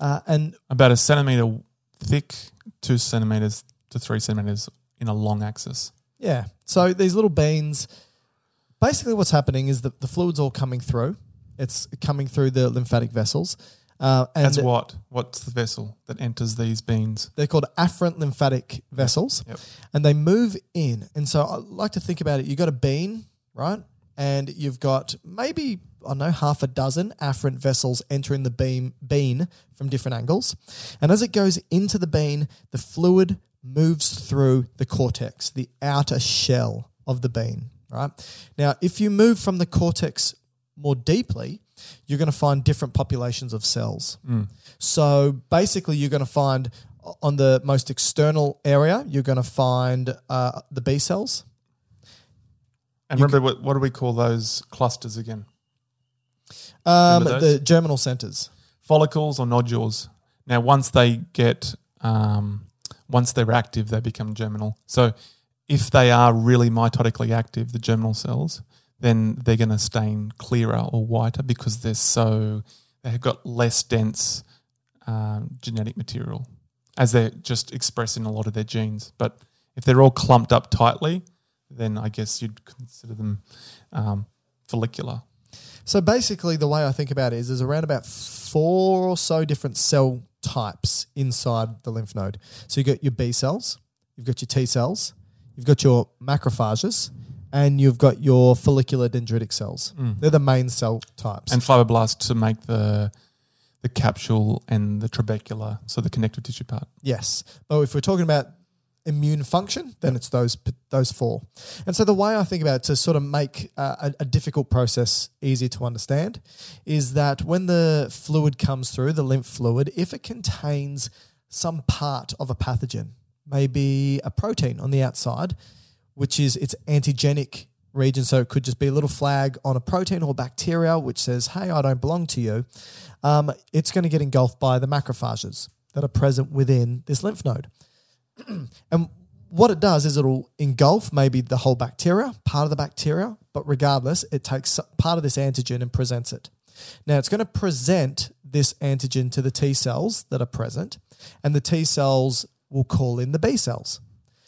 S1: uh, and
S2: About a centimeter thick, two centimeters to three centimeters in a long axis.
S1: yeah. So these little beans, basically, what's happening is that the fluid's all coming through. It's coming through the lymphatic vessels, uh, and
S2: As what? What's the vessel that enters these beans?
S1: they're called afferent lymphatic vessels,
S2: Yep.
S1: and they move in. And so I like to think about it. You've got a bean, right? And you've got maybe, I don't know, half a dozen afferent vessels entering the beam, bean from different angles. And as it goes into the bean, the fluid moves through the cortex, the outer shell of the bean, right? Now, if you move from the cortex more deeply, you're going to find different populations of cells. So basically, you're going to find on the most external area, you're going to find uh, the B cells.
S2: And remember, what, what do we call those clusters again?
S1: Um,
S2: Remember
S1: the germinal centers.
S2: follicles or nodules. Now, once they get, um, once they're active, they become germinal. So, if they are really mitotically active, the germinal cells, then they're going to stain clearer or whiter because they're so they have got less dense um, genetic material as they're just expressing a lot of their genes. But if they're all clumped up tightly, then I guess you'd consider them um, follicular.
S1: So basically, the way I think about it is there's around about four or so different cell types inside the lymph node. So you've got your B cells, you've got your T cells, you've got your macrophages, and you've got your follicular dendritic cells. Mm. They're the main cell types.
S2: and fibroblasts to make the the capsule and the trabecular, so the connective tissue part.
S1: Yes, but if we're talking about immune function, then it's those those four. And so the way I think about it to sort of make uh, a, a difficult process easy to understand is that when the fluid comes through, the lymph fluid, if it contains some part of a pathogen, maybe a protein on the outside, which is its antigenic region. So it could just be a little flag on a protein or bacteria which says, hey, I don't belong to you. Um, it's going to get engulfed by the macrophages that are present within this lymph node. and what it does is it'll engulf maybe the whole bacteria, part of the bacteria, but regardless, it takes part of this antigen and presents it. Now it's going to present this antigen to the T cells that are present, and the T cells will call in the B cells.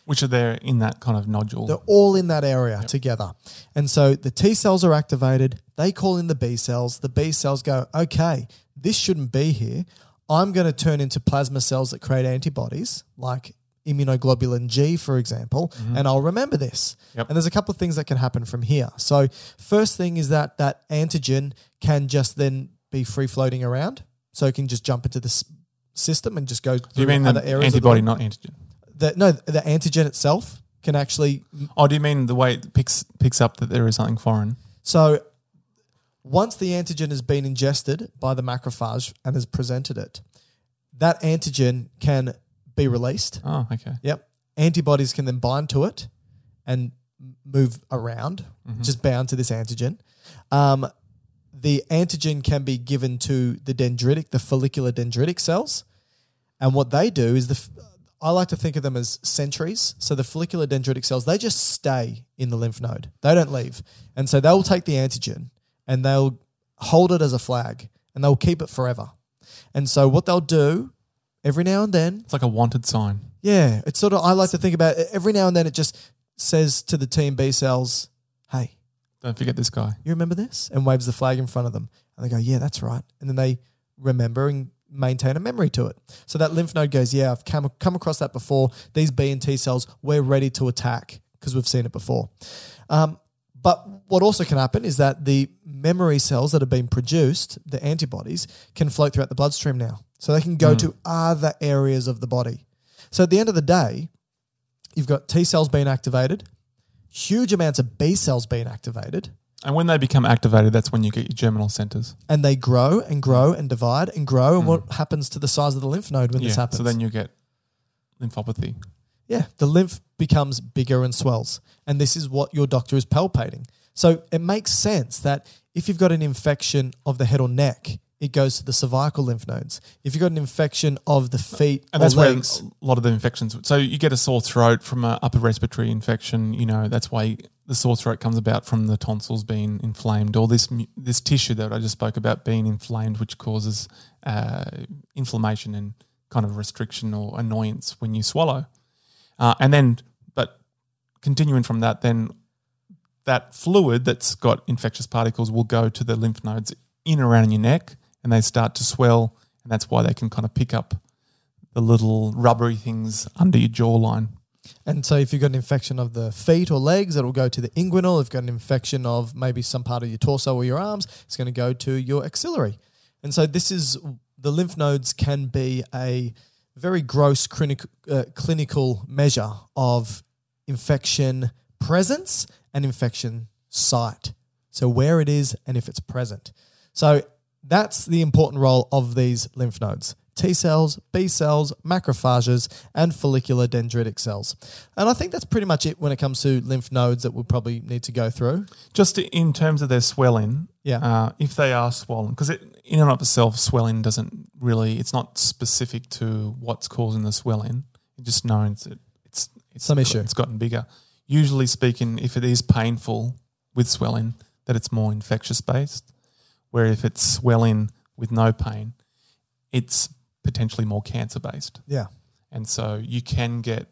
S2: Which are there in that kind of nodule.
S1: They're all in that area together. And so the T cells are activated. They call in the B cells. The B cells go, okay, this shouldn't be here. I'm going to turn into plasma cells that create antibodies, like immunoglobulin G, for example, mm-hmm. and I'll remember this.
S2: Yep.
S1: And there's a couple of things that can happen from here. So, first thing is that that antigen can just then be free floating around. So it can just jump into the s- system and just go
S2: do you mean
S1: other
S2: the
S1: areas. of the-
S2: antibody, not antigen?
S1: the, no, the antigen itself can actually
S2: Oh, do you mean the way it picks picks up that there is something foreign?
S1: So once the antigen has been ingested by the macrophage and has presented it, that antigen can be released.
S2: Oh, okay.
S1: Yep. Antibodies can then bind to it and move around, just bound to this antigen. Um, the antigen can be given to the dendritic, the follicular dendritic cells. And what they do is the, I like to think of them as sentries. So the follicular dendritic cells, they just stay in the lymph node. They don't leave. And so they'll take the antigen and they'll hold it as a flag and they'll keep it forever. And so what they'll do every now and then,
S2: It's like a wanted sign.
S1: yeah, it's sort of, I like to think about it, every now and then it just says to the T and B cells, hey,
S2: Don't forget this guy.
S1: you remember this? And waves the flag in front of them. And they go, yeah, that's right. And then they remember and maintain a memory to it. So that lymph node goes, yeah, I've come, come across that before. These B and T cells, we're ready to attack because we've seen it before. Um, but what also can happen is that the memory cells that have been produced, the antibodies, can float throughout the bloodstream now. So they can go hmm. to other areas of the body. So at the end of the day, you've got T cells being activated, huge amounts of B cells being activated,
S2: And when they become activated, that's when you get your germinal centers.
S1: and they grow and grow and divide and grow. And hmm. what happens to the size of the lymph node when this happens?
S2: So then you get lymphopathy.
S1: yeah, the lymph becomes bigger and swells. And this is what your doctor is palpating. So it makes sense that if you've got an infection of the head or neck, it goes to the cervical lymph nodes. If you've got an infection of the feet
S2: And
S1: or
S2: that's
S1: legs,
S2: where a lot of the infections. So you get a sore throat from an upper respiratory infection. You know that's why the sore throat comes about from the tonsils being inflamed, or this this tissue that I just spoke about being inflamed, which causes uh, inflammation and kind of restriction or annoyance when you swallow. Uh, and then, but continuing from that, then that fluid that's got infectious particles will go to the lymph nodes in and around your neck, and they start to swell, and that's why they can kind of pick up the little rubbery things under your jawline.
S1: And so, if you've got an infection of the feet or legs, it'll go to the inguinal. If you've got an infection of maybe some part of your torso or your arms, it's going to go to your axillary. And so, this is the lymph nodes can be a very gross clinic, uh, clinical measure of infection presence and infection site. So, where it is and if it's present. So, that's the important role of these lymph nodes. T cells, B cells, macrophages, and follicular dendritic cells. And I think that's pretty much it when it comes to lymph nodes that we'll probably need to go through.
S2: Just in terms of their swelling,
S1: Yeah.
S2: uh, if they are swollen, because in and of itself, swelling doesn't really, it's not specific to what's causing the swelling. It just knows that it's, it's
S1: Some issue.
S2: It's gotten bigger. Usually speaking, if it is painful with swelling, that it's more infectious based. Where if it's swelling with no pain, it's potentially more cancer based.
S1: Yeah.
S2: And so you can get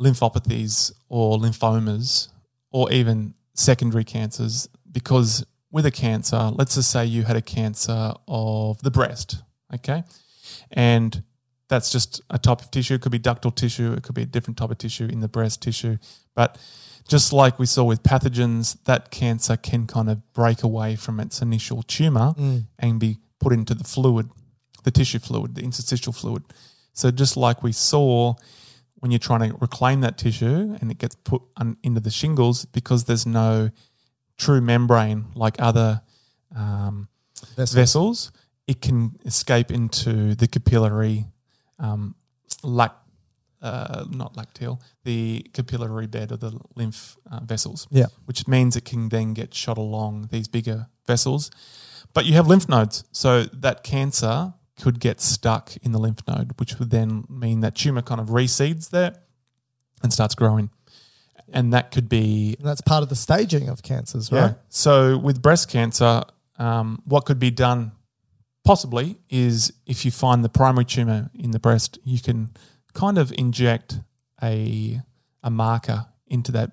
S2: lymphopathies or lymphomas or even secondary cancers because with a cancer, let's just say you had a cancer of the breast, okay? And that's just a type of tissue. It could be ductal tissue, it could be a different type of tissue in the breast tissue. But just like we saw with pathogens, that cancer can kind of break away from its initial tumor and be put into the fluid, the tissue fluid, the interstitial fluid. So just like we saw when you're trying to reclaim that tissue and it gets put into the shingles because there's no true membrane like other um,
S1: Vessels.
S2: vessels, it can escape into the capillary um, lac, uh, not lacteal, the capillary bed of the lymph uh, vessels.
S1: Yeah.
S2: which means it can then get shot along these bigger vessels. But you have lymph nodes, so that cancer could get stuck in the lymph node, which would then mean that tumor kind of reseeds there and starts growing. And that could be
S1: And that's part of the staging of cancers, right?
S2: yeah. So with breast cancer, um, what could be done possibly is if you find the primary tumor in the breast, you can kind of inject a a marker into that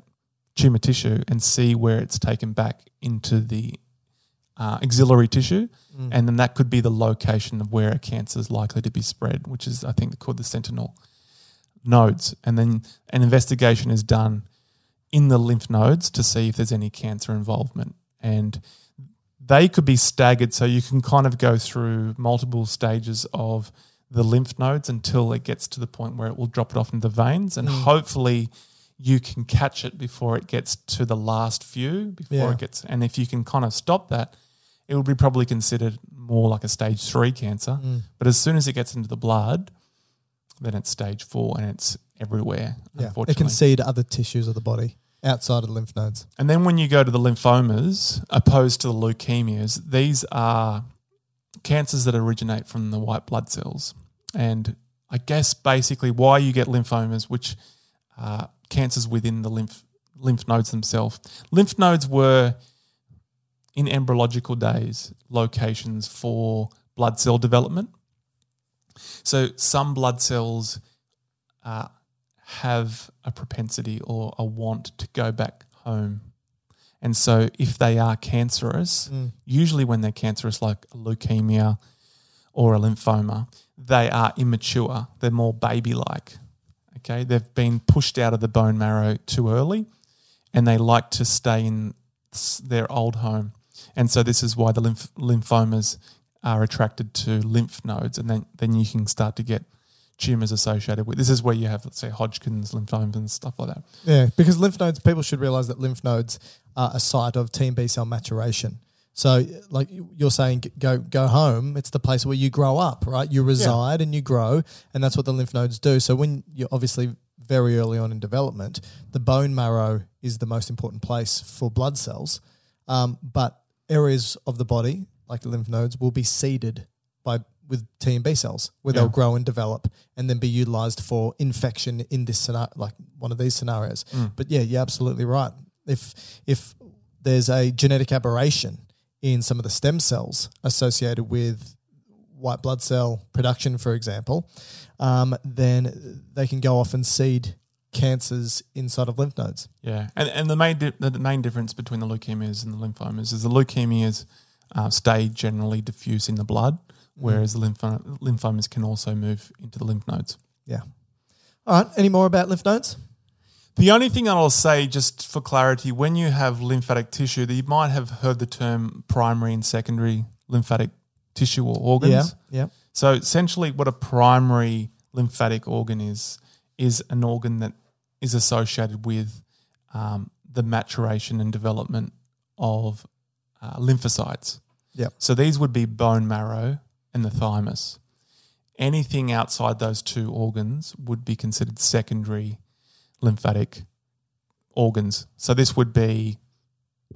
S2: tumor tissue and see where it's taken back into the uh, axillary tissue, and then that could be the location of where a cancer is likely to be spread, which is I think called the sentinel nodes, and then an investigation is done in the lymph nodes to see if there's any cancer involvement. And they could be staggered, so you can kind of go through multiple stages of the lymph nodes until it gets to the point where it will drop it off into the veins, and mm. hopefully you can catch it before it gets to the last few, before
S1: Yeah.
S2: it gets. And if you can kind of stop that, it would be probably considered more like a stage three cancer. Mm. But as soon as it gets into the blood, then it's stage four and it's everywhere.
S1: Yeah. It can seed other tissues of the body outside of the lymph nodes.
S2: and then when you go to the lymphomas, opposed to the leukemias, these are cancers that originate from the white blood cells. And I guess basically why you get lymphomas, which are cancers within the lymph lymph nodes themselves. Lymph nodes were in embryological days locations for blood cell development. So some blood cells uh, have a propensity or a want to go back home. And so, if they are cancerous, mm. usually when they're cancerous, like leukemia or a lymphoma, they are immature. They're more baby like. Okay. They've been pushed out of the bone marrow too early and they like to stay in their old home. And so, this is why the lymph- lymphomas are attracted to lymph nodes. And then, then you can start to get tumors associated with this is where you have, let's say, Hodgkin's lymphomas and stuff like that.
S1: Yeah, because lymph nodes, people should realize that lymph nodes are a site of T and B cell maturation. So, like you're saying, go go home. It's the place where you grow up, right? You reside and you grow, and that's what the lymph nodes do. So, when you're obviously very early on in development, the bone marrow is the most important place for blood cells. Um, but areas of the body, like the lymph nodes, will be seeded by with T and B cells, where
S2: Yeah.
S1: they'll grow and develop, and then be utilized for infection in this scenario, like one of these scenarios. But yeah, you're absolutely right. If if there's a genetic aberration in some of the stem cells associated with white blood cell production, for example, um, then they can go off and seed cancers inside of lymph nodes.
S2: Yeah, and and the main di- the main difference between the leukemias and the lymphomas is the leukemias uh, stay generally diffuse in the blood, whereas the lympho- lymphomas can also move into the lymph nodes.
S1: Yeah. All right. Any more about lymph nodes?
S2: The only thing I'll say, just for clarity, when you have lymphatic tissue, that you might have heard the term primary and secondary lymphatic tissue or organs.
S1: Yeah. Yeah.
S2: So essentially, what a primary lymphatic organ is is an organ that is associated with um, the maturation and development of uh, lymphocytes.
S1: Yep.
S2: So these would be bone marrow and the thymus. Anything outside those two organs would be considered secondary lymphatic organs. So this would be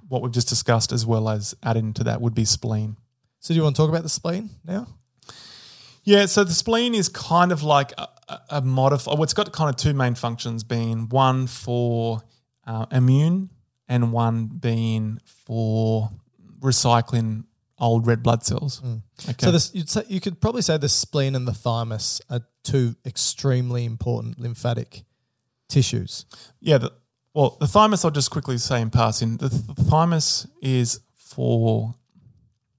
S2: what we've just discussed, as well as adding to that would be spleen.
S1: So do you want to talk about the spleen now?
S2: Yeah, so the spleen is kind of like a, a, a modify. Well, it's got kind of two main functions, being one for uh, immune and one being for recycling old red blood cells. Okay.
S1: So this, you'd say, you could probably say the spleen and the thymus are two extremely important lymphatic tissues.
S2: Yeah. The, well, the thymus, I'll just quickly say in passing, the, the thymus is for,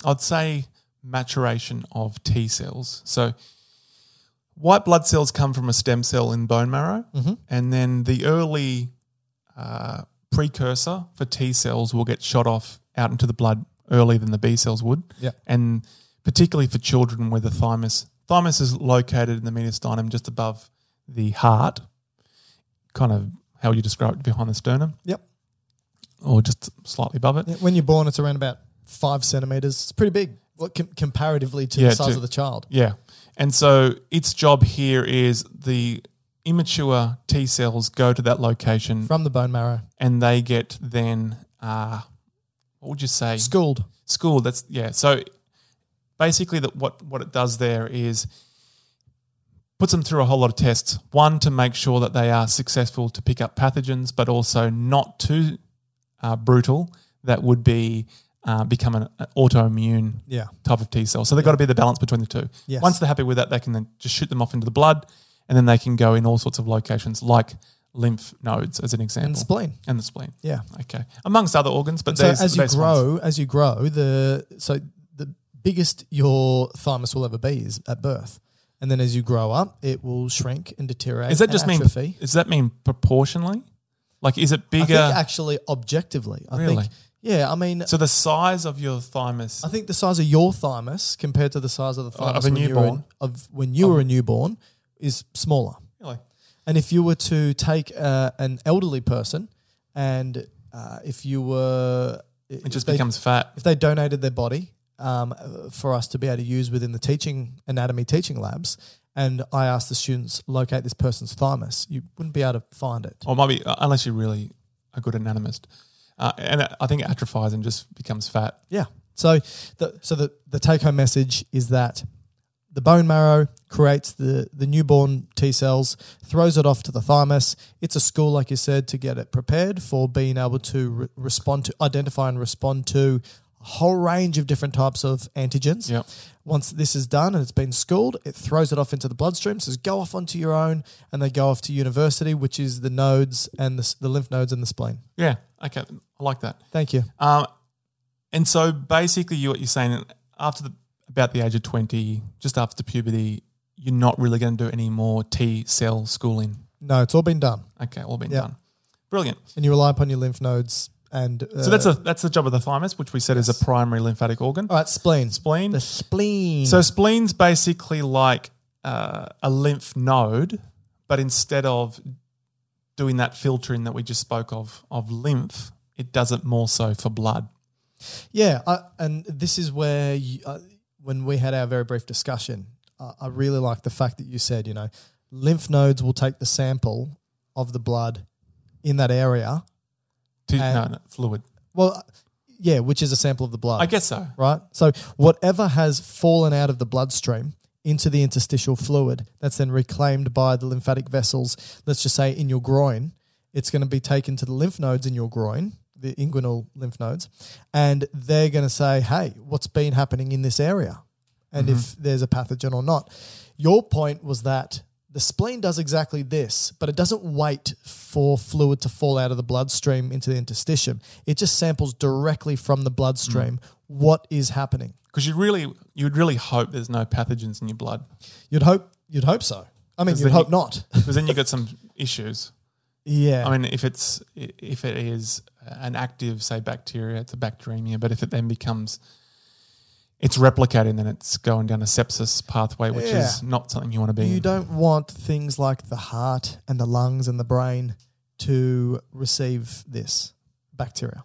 S2: I'd say, maturation of T cells. So white blood cells come from a stem cell in bone marrow, and then the early uh, precursor for T cells will get shot off out into the blood earlier than the B cells would.
S1: Yeah.
S2: And particularly for children where the thymus, thymus is located in the mediastinum just above the heart, kind of how you describe it behind the sternum,
S1: Yep.
S2: or just slightly above it.
S1: Yeah, When you're born, it's around about five centimeters. It's pretty big, what com- comparatively to
S2: Yeah,
S1: the size
S2: to-
S1: of the child.
S2: Yeah. And so its job here is the immature T cells go to that location
S1: From the bone marrow,
S2: and they get then, uh, what would you say?
S1: schooled.
S2: Schooled. That's, yeah. So basically, that what, what it does there is puts them through a whole lot of tests. One, to make sure that they are successful to pick up pathogens, but also not too uh, brutal that would be uh, become an, an autoimmune
S1: Yeah.
S2: type of T cell. So they've got to be the balance between the two.
S1: Yes.
S2: Once they're happy with that, they can then just shoot them off into the blood, and then they can go in all sorts of locations like lymph nodes, as an example,
S1: And spleen.
S2: and the spleen.
S1: Yeah.
S2: Okay, amongst other organs, but
S1: so as
S2: the
S1: you
S2: best ones.
S1: grow, as you grow, the so the biggest your thymus will ever be is at birth, and then as you grow up, it will shrink and deteriorate.
S2: Is that just mean?
S1: atrophy.
S2: Does that mean proportionally? Like, is it
S1: I think
S2: bigger?
S1: actually objectively, I
S2: Really?
S1: think. Yeah, I mean,
S2: so the size of your thymus.
S1: I think the size of your thymus compared to the size of the
S2: of
S1: thymus
S2: a
S1: when you were
S2: newborn?
S1: of when you were a newborn is smaller.
S2: Really?
S1: And if you were to take uh, an elderly person, and uh, if you were,
S2: It just becomes fat.
S1: if they donated their body um, for us to be able to use within the teaching anatomy teaching labs, and I asked the students locate this person's thymus, you wouldn't be able to find it.
S2: Or it might be, uh, unless you're really a good anatomist. Uh, and I think it atrophies and just becomes fat.
S1: Yeah. So the so the, the take home message is that the bone marrow creates the, the newborn T cells, throws it off to the thymus. It's a school, like you said, to get it prepared for being able to re- respond to, identify and respond to whole range of different types of antigens.
S2: Yep.
S1: Once this is done and it's been schooled, it throws it off into the bloodstream. Says go off onto your own, and they go off to university, which is the nodes and the, the lymph nodes and the spleen.
S2: Yeah. Okay. I like that.
S1: Thank you.
S2: Um, and so basically, you what you're saying after the about the age of twenty, just after puberty, you're not really going to do any more T cell schooling.
S1: No, it's all been done,
S2: Okay, all been
S1: Yeah.
S2: done. Brilliant.
S1: and you rely upon your lymph nodes and. Uh,
S2: So that's a that's the job of the thymus, which we said is a primary lymphatic organ.
S1: all right. Spleen.
S2: Spleen.
S1: The spleen.
S2: So spleen's basically like uh, a lymph node, but instead of doing that filtering that we just spoke of of lymph, it does it more so for blood.
S1: Yeah, I, and this is where you, uh, when we had our very brief discussion, uh, I really like the fact that you said, you know, lymph nodes will take the sample of the blood in that area. And-
S2: no, no, fluid.
S1: Well, uh, yeah, which is a sample of the blood.
S2: I guess so.
S1: right? So whatever has fallen out of the bloodstream into the interstitial fluid, that's then reclaimed by the lymphatic vessels. Let's just say in your groin, it's going to be taken to the lymph nodes in your groin, the inguinal lymph nodes, and they're going to say, "Hey, what's been happening in this area?" And if there's a pathogen or not. Your point was that the spleen does exactly this, but it doesn't wait for fluid to fall out of the bloodstream into the interstitium. It just samples directly from the bloodstream mm. what is happening.
S2: Because you really, you would really hope there's no pathogens in your blood,
S1: You'd hope you'd hope so. I mean, you'd hope
S2: you-
S1: not.
S2: because then you get some issues.
S1: yeah.
S2: I mean, if it's if it is an active, say, bacteria, it's a bacteremia. But if it then becomes, it's replicating, then it's going down a sepsis pathway, which
S1: Yeah.
S2: is not something you want to be.
S1: you
S2: in.
S1: don't want things like the heart and the lungs and the brain to receive this bacteria.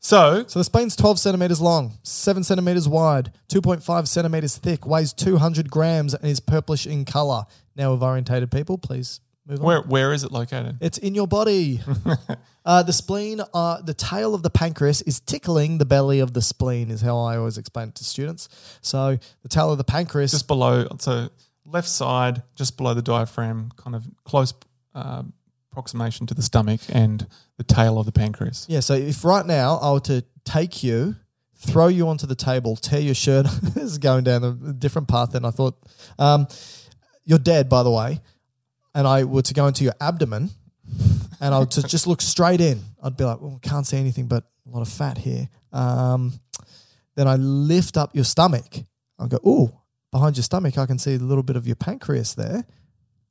S2: So
S1: So the spleen's 12 centimeters long, 7 centimeters wide, 2.5 centimeters thick, weighs 200 grams, and is purplish in color. Now, with orientated people, please move on.
S2: where where is it located?
S1: It's in your body. uh, the spleen, uh, the tail of the pancreas is tickling the belly of the spleen, is how I always explain it to students. So the tail of the pancreas,
S2: Just below, so left side, just below the diaphragm, kind of close uh, approximation to the stomach and the tail of the pancreas.
S1: yeah. So if right now I were to take you, throw you onto the table, tear your shirt, this is going down a different path than I thought. Um, you're dead, by the way. And I were to go into your abdomen, and I would to just look straight in. I'd be like, well, can't see anything but a lot of fat here. Um, then I lift up your stomach. I go, oh, behind your stomach, I can see a little bit of your pancreas there.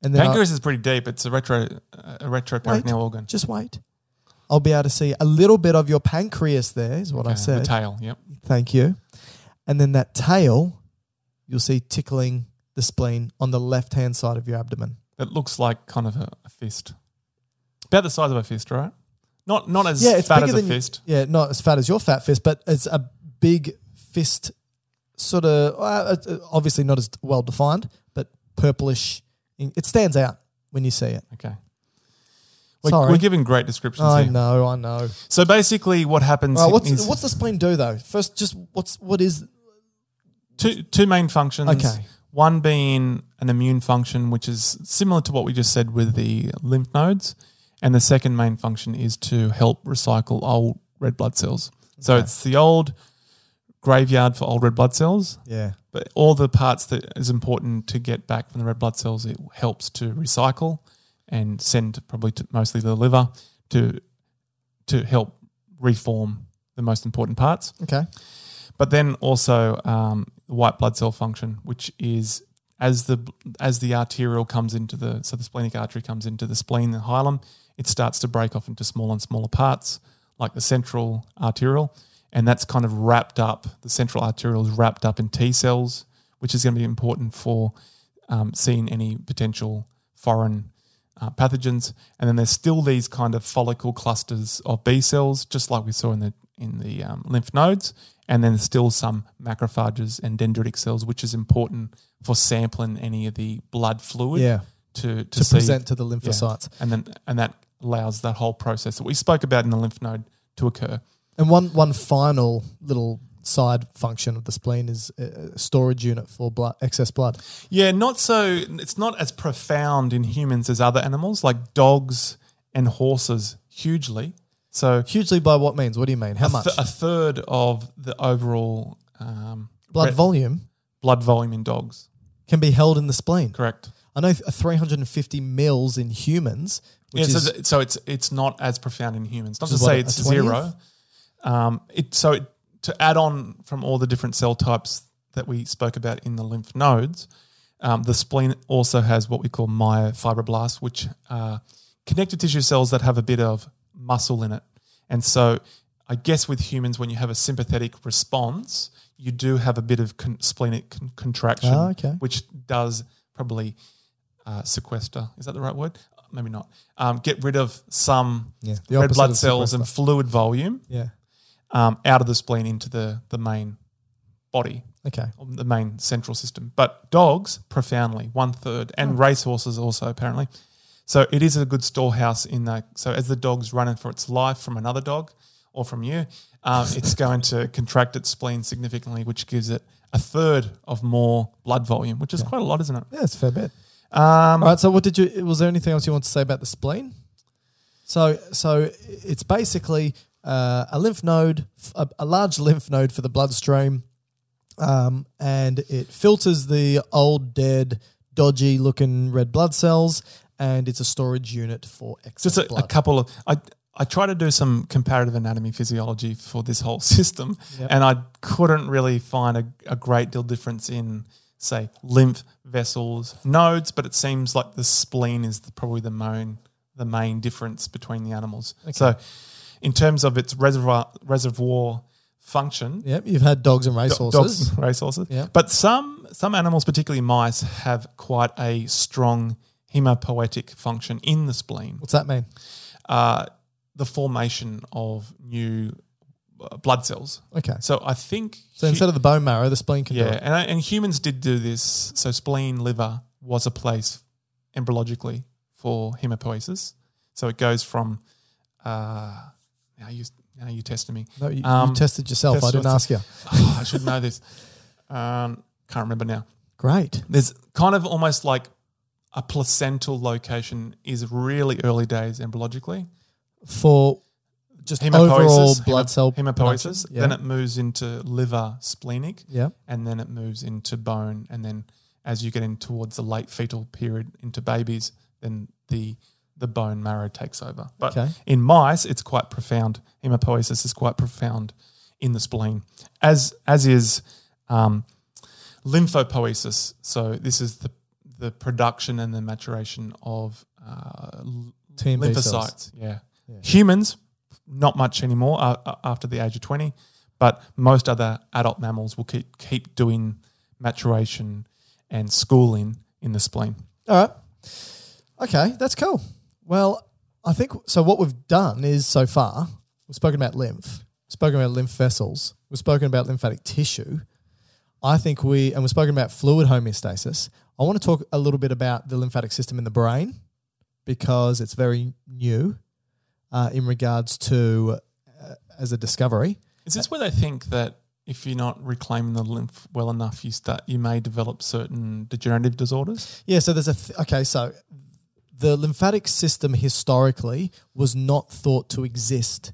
S1: And then I-
S2: Pancreas is pretty deep. It's a retro a retroperitoneal organ.
S1: Just wait. I'll be able to see a little bit of your pancreas there, is what I said.
S2: The tail, yep.
S1: Thank you. And then that tail, you'll see tickling the spleen on the left hand side of your abdomen.
S2: That looks like kind of a, a fist. About the size of a fist, right? Not not as
S1: Yeah, it's
S2: fat as a
S1: than you-
S2: fist.
S1: yeah, not as fat as your fat fist, but it's a big fist, sort of uh, uh, obviously not as well defined, but purplish. It stands out when you see it.
S2: Okay. We're,
S1: Sorry.
S2: we're giving great descriptions
S1: I
S2: here.
S1: know, I know.
S2: So basically, what happens
S1: right, what's
S2: is
S1: what's the spleen do though? First, just what's what is
S2: two two main functions.
S1: Okay.
S2: One being an immune function, which is similar to what we just said with the lymph nodes, and the second main function is to help recycle old red blood cells. So it's the old graveyard for old red blood cells.
S1: yeah
S2: but all the parts that is important to get back from the red blood cells, it helps to recycle and send probably to mostly to the liver to to help reform the most important parts.
S1: okay
S2: But then also um, the white blood cell function, which is as the as the arterial comes into the so the splenic artery comes into the spleen the hilum, it starts to break off into smaller and smaller parts, like the central arteriole, and that's kind of wrapped up. The central arteriole is wrapped up in T cells, which is going to be important for um, seeing any potential foreign uh, pathogens. And then there's still these kind of follicle clusters of B cells, just like we saw in the in the um, lymph nodes. And then there's still some macrophages and dendritic cells, which is important for sampling any of the blood fluid
S1: yeah
S2: to to,
S1: to
S2: see,
S1: present to the
S2: yeah.
S1: lymphocytes.
S2: and then and that allows that whole process that we spoke about in the lymph node to occur.
S1: And one one final little side function of the spleen is a storage unit for blood, excess blood.
S2: Yeah, not so. It's not as profound in humans as other animals, like dogs and horses. Hugely so.
S1: Hugely by what means? What do you mean? How
S2: a,
S1: much?
S2: th- a third of the overall um,
S1: blood volume
S2: blood volume in dogs.
S1: can be held in the spleen.
S2: Correct.
S1: I know th- 350 mils in humans, which
S2: yeah, so, th- so it's it's not as profound in humans. Not to
S1: what,
S2: say it's
S1: 20th?
S2: zero. Um, it so it, to add on from all the different cell types that we spoke about in the lymph nodes, um, the spleen also has what we call myofibroblasts, which are connective tissue cells that have a bit of muscle in it. And so, I guess with humans, when you have a sympathetic response, you do have a bit of con- splenic con- contraction,
S1: Ah, okay.
S2: which does probably uh, sequester. Is that the right word? Maybe not. Um, get rid of some
S1: Yeah,
S2: red blood cells and fluid volume
S1: yeah.
S2: Um, out of the spleen into the, the main body,
S1: Okay.
S2: the main central system. But dogs, profoundly, one third, and racehorses also, apparently. So it is a good storehouse in that. So as the dog's running for its life from another dog or from you, um, it's going to contract its spleen significantly, which gives it a third of more blood volume, which is quite a lot, isn't it?
S1: Yeah, it's a fair bit.
S2: Um,
S1: All right. So, what did you? Was there anything else you want to say about the spleen? So, so it's basically uh, a lymph node, a, a large lymph node for the bloodstream, um, and it filters the old, dead, dodgy-looking red blood cells, and it's a storage unit for excess
S2: just a, a couple of I I try to do some comparative anatomy physiology for this whole system, and I couldn't really find a, a great deal difference in say lymph vessels nodes, but it seems like the spleen is the, probably the main the main difference between the animals. So, in terms of its reservoir reservoir function,
S1: Yep, you've had dogs and
S2: do-
S1: racehorses.
S2: dogs, racehorses.
S1: Yeah.
S2: But some some animals, particularly mice, have quite a strong hemopoietic function in the spleen.
S1: What's that mean?
S2: Uh, the formation of new uh, blood cells.
S1: Okay.
S2: So I think
S1: So instead of the bone marrow, the spleen can do
S2: yeah,
S1: it.
S2: and and humans did do this. So spleen, liver was a place embryologically for hemopoiesis. So it goes from uh, now you now you tested me.
S1: No, you,
S2: Um,
S1: you tested yourself. I didn't ask you.
S2: Oh, I should know this. Um, can't remember now.
S1: Great.
S2: There's kind of almost like a placental location is really early days embryologically.
S1: For just
S2: Hemopoiesis,
S1: overall blood cell
S2: hemopoiesis.
S1: Yeah.
S2: Then it moves into liver splenic,
S1: yeah.
S2: and then it moves into bone, and then as you get in towards the late fetal period into babies, then the the bone marrow takes over. But
S1: Okay.
S2: in mice, it's quite profound. Hemopoiesis is quite profound in the spleen, as as is um, lymphopoiesis. So this is the the production and the maturation of uh, l-
S1: T and cells.
S2: lymphocytes. Yeah. Humans, not much anymore uh, uh, after the age of 20, but most other adult mammals will keep, keep doing maturation and schooling in the spleen.
S1: All right. Okay, that's cool. Well, I think so. What we've done is so far we've spoken about lymph, spoken about lymph vessels, we've spoken about lymphatic tissue. I think we and we've spoken about fluid homeostasis. I want to talk a little bit about the lymphatic system in the brain because it's very new uh, in regards to uh, as a discovery.
S2: Is this where they think that if you're not reclaiming the lymph well enough, you start you may develop certain degenerative disorders?
S1: Yeah, so there's a th- okay, so the lymphatic system historically was not thought to exist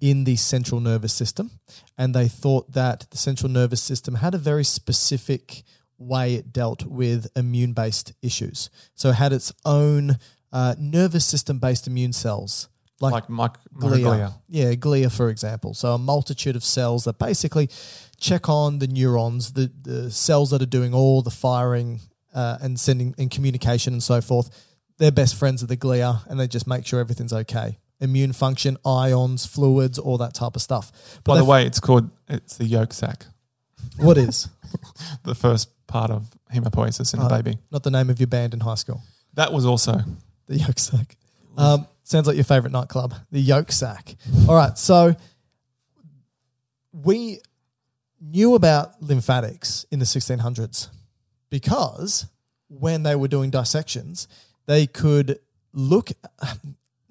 S1: in the central nervous system, and they thought that the central nervous system had a very specific way it dealt with immune based issues. So it had its own uh, nervous system based immune cells.
S2: Like, mic-
S1: glia.
S2: microglia.
S1: Yeah, glia, for example. So a multitude of cells that basically check on the neurons, the, the cells that are doing all the firing uh, and sending and communication and so forth. They're best friends of the glia and they just make sure everything's okay. Immune function, ions, fluids, all that type of stuff. But
S2: By the way, it's called it's the yolk sac,
S1: what is?
S2: the first part of hemopoiesis in a
S1: Oh.
S2: baby.
S1: Not the name of your band in high school.
S2: That was also
S1: The yolk sac. Um, sounds like your favorite nightclub, the yolk sac. All right, so we knew about lymphatics in the 1600s because when they were doing dissections, they could look.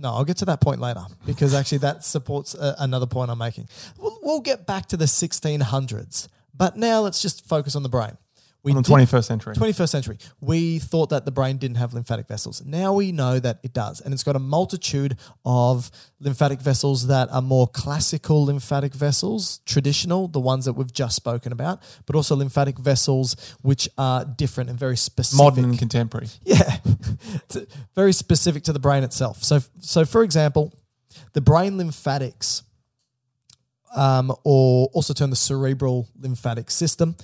S1: No, I'll get to that point later because actually that supports uh, another point I'm making. We'll, we'll get back to the 1600s, but now let's just focus on the brain. We
S2: on the twenty first century.
S1: 21st century, we thought that the brain didn't have lymphatic vessels. Now we know that it does. And it's got a multitude of lymphatic vessels that are more classical lymphatic vessels, traditional, the ones that we've just spoken about, but also lymphatic vessels which are different and very specific.
S2: Modern and contemporary.
S1: Yeah, very specific to the brain itself. So, so for example, the brain lymphatics, um, or also termed the cerebral lymphatic system,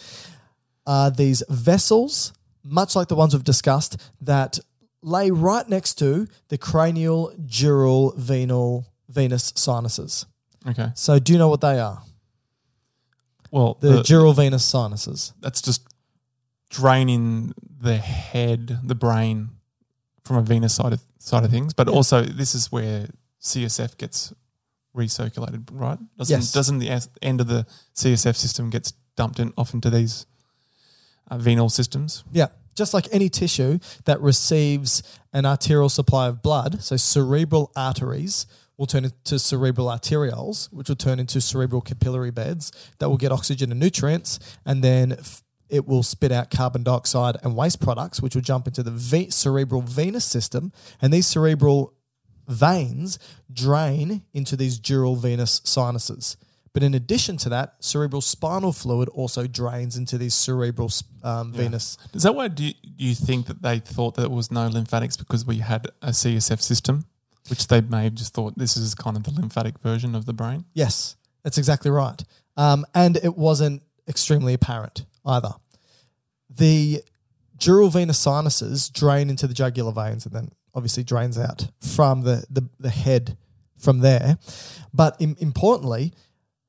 S1: are these vessels, much like the ones we've discussed, that lay right next to the cranial, dural, venal, venous sinuses.
S2: Okay.
S1: So, do you know what they are?
S2: Well,
S1: The,
S2: the,
S1: dural venous sinuses.
S2: that's just draining the head, the brain, from a venous side of side of things. But also, this is where CSF gets recirculated, right? Doesn't
S1: Yes.
S2: doesn't the end of the CSF system gets dumped in off into these uh, venal systems?
S1: Yeah. Just like any tissue that receives an arterial supply of blood, so cerebral arteries will turn into cerebral arterioles, which will turn into cerebral capillary beds that will get oxygen and nutrients, and then f- it will spit out carbon dioxide and waste products, which will jump into the ve- cerebral venous system. And these cerebral veins drain into these dural venous sinuses. But in addition to that, cerebral spinal fluid also drains into these cerebral um, venous.
S2: Is that why do you, do you think that they thought that there was no lymphatics because we had a CSF system, which they may have just thought this is kind of the lymphatic version of the brain?
S1: Yes, that's exactly right. Um, and it wasn't extremely apparent either. The dural venous sinuses drain into the jugular veins and then obviously drains out from the, the, the head from there. But im- importantly,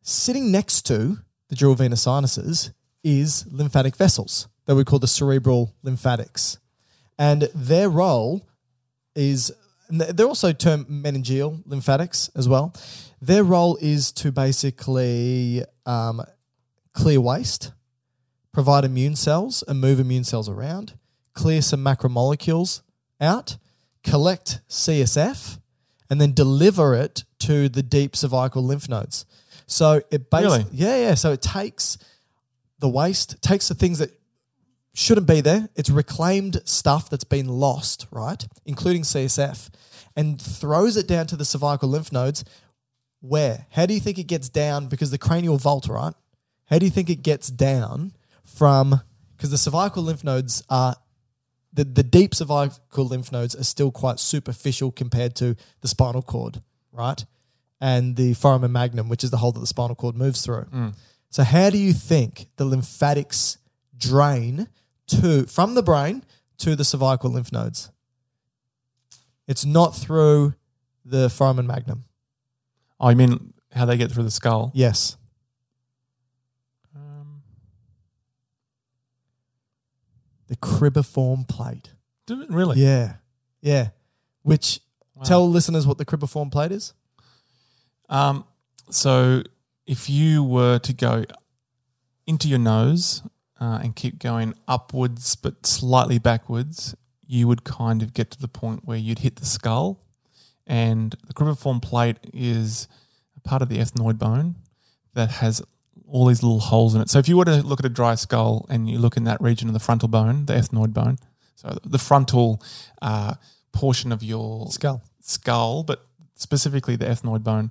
S1: sitting next to the dural venous sinuses is lymphatic vessels that we call the cerebral lymphatics. And their role is, they're also termed meningeal lymphatics as well. Their role is to basically um, clear waste, provide immune cells and move immune cells around, clear some macromolecules out, collect CSF, and then deliver it to the deep cervical lymph nodes. So it basically,
S2: Really?
S1: yeah, yeah. So it takes the waste, takes the things that shouldn't be there. It's reclaimed stuff that's been lost, right? Including CSF, and throws it down to the cervical lymph nodes. Where? How do you think it gets down? Because the cranial vault, right? How do you think it gets down from? Because the cervical lymph nodes are the, the deep cervical lymph nodes are still quite superficial compared to the spinal cord, right? And the foramen magnum, which is the hole that the spinal cord moves through. So, how do you think the lymphatics drain to from the brain to the cervical lymph nodes? It's not through the foramen magnum.
S2: Oh, you mean how they get through the skull?
S1: Yes.
S2: Um,
S1: The cribriform plate.
S2: do it really?
S1: Yeah. Yeah. Which
S2: Wow.
S1: tell listeners what the cribriform plate is.
S2: Um, so if you were to go into your nose uh, and keep going upwards but slightly backwards, you would kind of get to the point where you'd hit the skull. And the cribriform plate is a part of the ethmoid bone that has all these little holes in it. So if you were to look at a dry skull and you look in that region of the frontal bone, the ethmoid bone, so the frontal uh, portion of your
S1: Skull.
S2: skull, but specifically the ethmoid bone,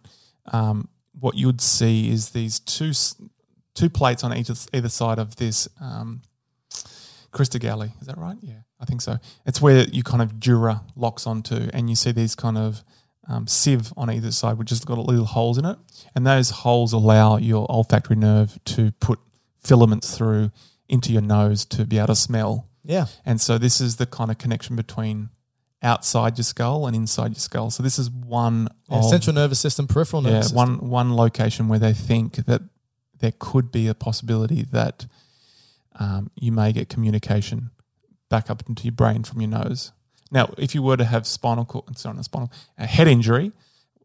S2: um, what you would see is these two two plates on either, either side of this um, crista galli. Is that right? Yeah, I think so. It's where you kind of dura locks onto, and you see these kind of um, sieve on either side, which has got little holes in it, and those holes allow your olfactory nerve to put filaments through into your nose to be able to smell.
S1: Yeah.
S2: And so this is the kind of connection between outside your skull and inside your skull. So this is one
S1: Yeah,
S2: of
S1: central nervous system, peripheral
S2: nerves.
S1: yeah, system.
S2: one one location where they think that there could be a possibility that um, you may get communication back up into your brain from your nose. Now, if you were to have spinal cord, sorry, not spinal, a head injury,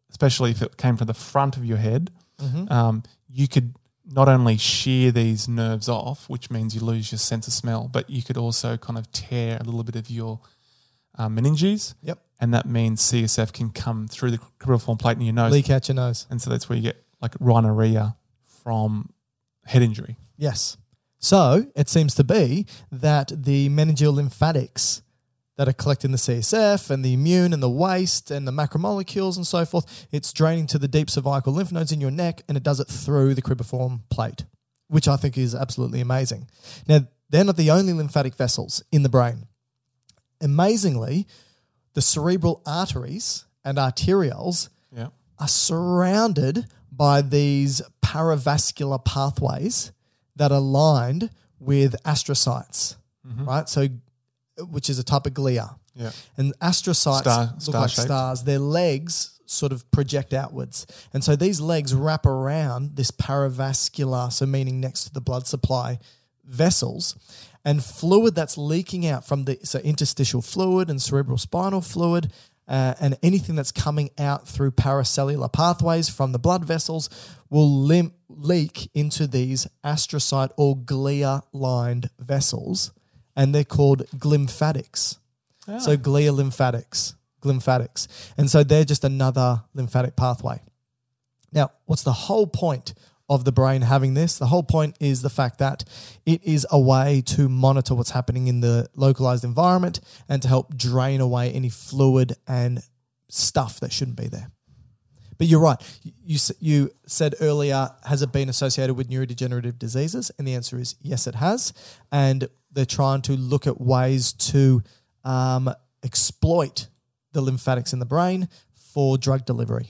S2: especially if it came from the front of your head,
S1: Mm-hmm.
S2: um, you could not only shear these nerves off, which means you lose your sense of smell, but you could also kind of tear a little bit of your uh, meninges.
S1: Yep.
S2: And that means CSF can come through the cribriform plate in your nose.
S1: Leak out your nose.
S2: And so that's where you get like rhinorrhea from head injury.
S1: Yes. So it seems to be that the meningeal lymphatics that are collecting the CSF and the immune and the waste and the macromolecules and so forth, it's draining to the deep cervical lymph nodes in your neck and it does it through the cribriform plate, which I think is absolutely amazing. Now, they're not the only lymphatic vessels in the brain. Amazingly, the cerebral arteries and arterioles
S2: Yeah.
S1: are surrounded by these paravascular pathways that are lined with astrocytes, mm-hmm. right? So, which is a type of glia.
S2: Yeah.
S1: And astrocytes
S2: Star-
S1: look like
S2: shaped.
S1: stars. Their legs sort of project outwards. And so these legs wrap around this paravascular, so meaning next to the blood supply vessels, and fluid that's leaking out from the so interstitial fluid and cerebral spinal fluid. Uh, and anything that's coming out through paracellular pathways from the blood vessels will lim- leak into these astrocyte or glia lined vessels, and they're called glymphatics. So glia lymphatics, glymphatics. And so they're just another lymphatic pathway. Now, what's the whole point of the brain having this? The whole point is the fact that it is a way to monitor what's happening in the localized environment and to help drain away any fluid and stuff that shouldn't be there. But you're right. You you said earlier, has it been associated with neurodegenerative diseases? And the answer is yes, it has. And they're trying to look at ways to um, exploit the lymphatics in the brain for drug delivery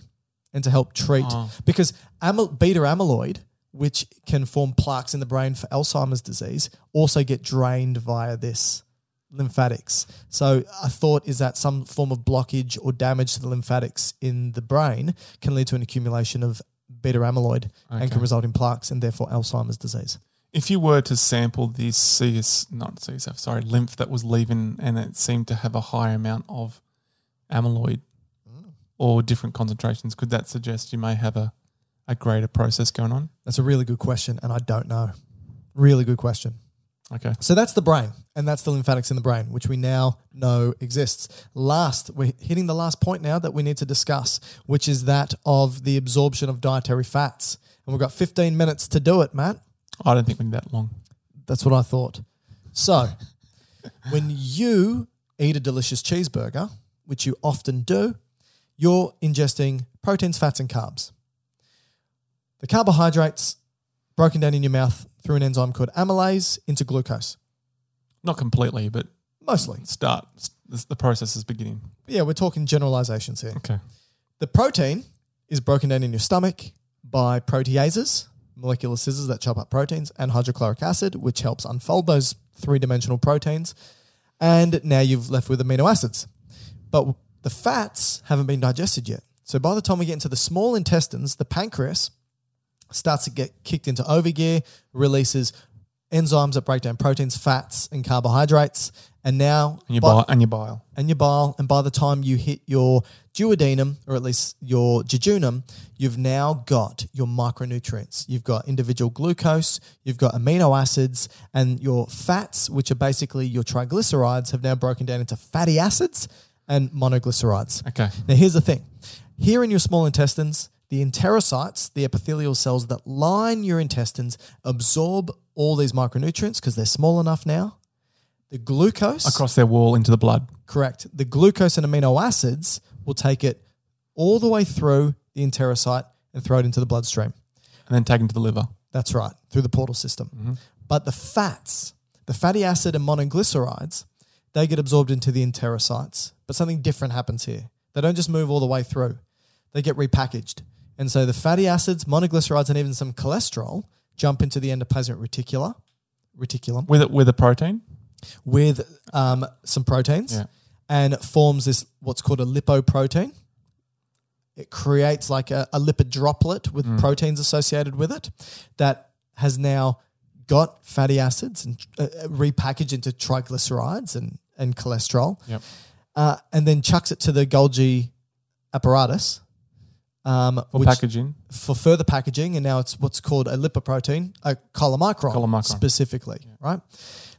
S1: and to help treat oh. because amyl- beta amyloid, which can form plaques in the brain for Alzheimer's disease, also get drained via this lymphatics. So a thought is that some form of blockage or damage to the lymphatics in the brain can lead to an accumulation of beta amyloid and can result in plaques and therefore Alzheimer's disease.
S2: If you were to sample this CS, not CSF, sorry, lymph that was leaving and it seemed to have a high amount of amyloid or different concentrations, could that suggest you may have a, a greater process going on?
S1: That's a really good question, and I don't know. Really good question.
S2: Okay.
S1: So that's the brain, and that's the lymphatics in the brain, which we now know exists. Last, we're hitting the last point now that we need to discuss, which is that of the absorption of dietary fats. And we've got 15 minutes to do it, Matt.
S2: I don't think we need that long.
S1: That's what I thought. So, when you eat a delicious cheeseburger, which you often do, you're ingesting proteins, fats, and carbs. The carbohydrates broken down in your mouth through an enzyme called amylase into glucose,
S2: Not completely, but
S1: mostly.
S2: start. The process is beginning.
S1: Yeah, we're talking generalizations here.
S2: Okay.
S1: The protein is broken down in your stomach by proteases, molecular scissors that chop up proteins, and hydrochloric acid, which helps unfold those three dimensional proteins. And now you've left with amino acids. But the fats haven't been digested yet. So by the time we get into the small intestines, the pancreas starts to get kicked into overgear, releases enzymes that break down proteins, fats, and carbohydrates. And now,
S2: And your,
S1: by-
S2: bile, and your bile.
S1: and your bile. And by the time you hit your duodenum, or at least your jejunum, you've now got your micronutrients. You've got individual glucose, you've got amino acids, and your fats, which are basically your triglycerides, have now broken down into fatty acids and monoglycerides.
S2: Okay.
S1: Now, here's the thing here in your small intestines, the enterocytes, the epithelial cells that line your intestines, absorb all these micronutrients because they're small enough now. The glucose
S2: Across their wall into the blood.
S1: Correct. The glucose and amino acids will take it all the way through the enterocyte and throw it into the bloodstream.
S2: and then taken to the liver.
S1: That's right, through the portal system. Mm-hmm. But the fats, the fatty acid and monoglycerides, they get absorbed into the enterocytes. But something different happens here. They don't just move all the way through, they get repackaged. And so the fatty acids, monoglycerides, and even some cholesterol jump into the endoplasmic reticular, reticulum
S2: With it with a protein.
S1: with um, some proteins
S2: Yeah.
S1: and forms this what's called a lipoprotein. It creates like a, a lipid droplet with proteins associated with it that has now got fatty acids and uh, repackaged into triglycerides and, and cholesterol,
S2: Yep.
S1: uh, and then chucks it to the Golgi apparatus. Um,
S2: For packaging.
S1: for further packaging, and now it's what's called a lipoprotein, a chylomicron,
S2: Chylomicron.
S1: specifically, right?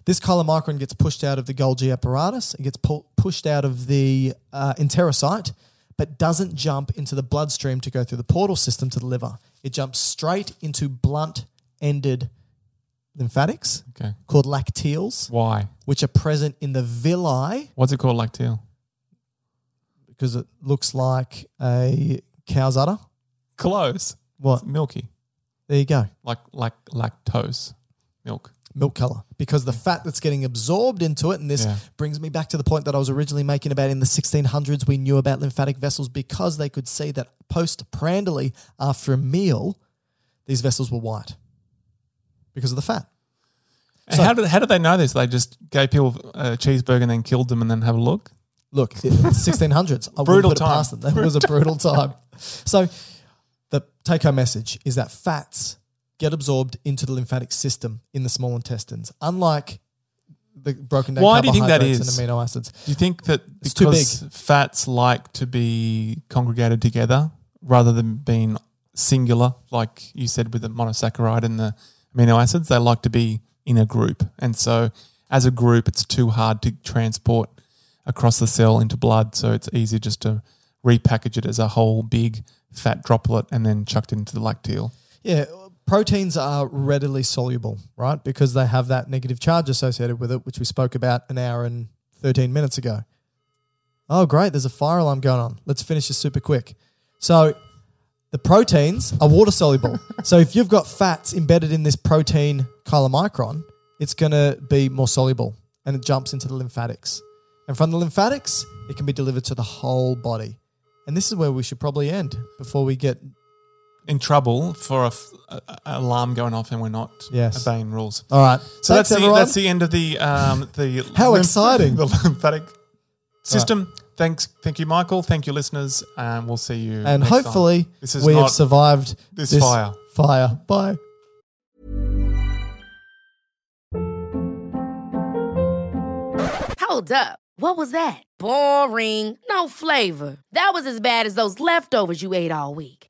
S1: This chylomicron gets pushed out of the Golgi apparatus, it gets pu- pushed out of the uh, enterocyte, but doesn't jump into the bloodstream to go through the portal system to the liver. It jumps straight into blunt ended lymphatics
S2: Okay.
S1: called lacteals,
S2: Why?
S1: which are present in the villi
S2: What's it called, lacteal?
S1: because it looks like a cow's udder.
S2: Close.
S1: What?
S2: Milky.
S1: There you go.
S2: Like like lactose. Milk.
S1: milk color because the fat that's getting absorbed into it, and this
S2: Yeah.
S1: brings me back to the point that I was originally making about in the 1600s, we knew about lymphatic vessels because they could see that postprandially after a meal, these vessels were white because of the fat.
S2: And
S1: So-
S2: how did how did they know this? They just gave people a cheeseburger and then killed them and then have a look.
S1: Look, it's 1600s. I
S2: Brutal time.
S1: past them. That was a brutal time. So the take home message is that fats get absorbed into the lymphatic system in the small intestines, unlike the broken down
S2: Why do you think that is?
S1: and amino acids.
S2: Do you think that
S1: It's
S2: because fats like to be congregated together rather than being singular, like you said with the monosaccharide and the amino acids, they like to be in a group. And so as a group, it's too hard to transport across the cell into blood. So it's easy just to repackage it as a whole big fat droplet and then chucked into the lacteal.
S1: Yeah, proteins are readily soluble, right? Because they have that negative charge associated with it, which we spoke about an hour and 13 minutes ago. Oh, great. There's a fire alarm going on. Let's finish this super quick. So, the proteins are water soluble. so, if you've got fats embedded in this protein chylomicron, it's going to be more soluble and it jumps into the lymphatics. And from the lymphatics, it can be delivered to the whole body. And this is where we should probably end before we get
S2: In trouble for a, f- a- a alarm going off and we're not
S1: Yes.
S2: obeying rules.
S1: All right.
S2: So
S1: Thanks,
S2: that's the,
S1: everyone.
S2: that's the end of the um, the
S1: How exciting.
S2: the lymphatic system. Thanks, thank you, Michael. Thank you, listeners, and we'll see you.
S1: and
S2: next time.
S1: hopefully
S2: this is
S1: we
S2: not
S1: have survived
S2: this fire.
S1: Fire. Bye.
S3: Hold up. What was that? Boring. No flavor. That was as bad as those leftovers you ate all week.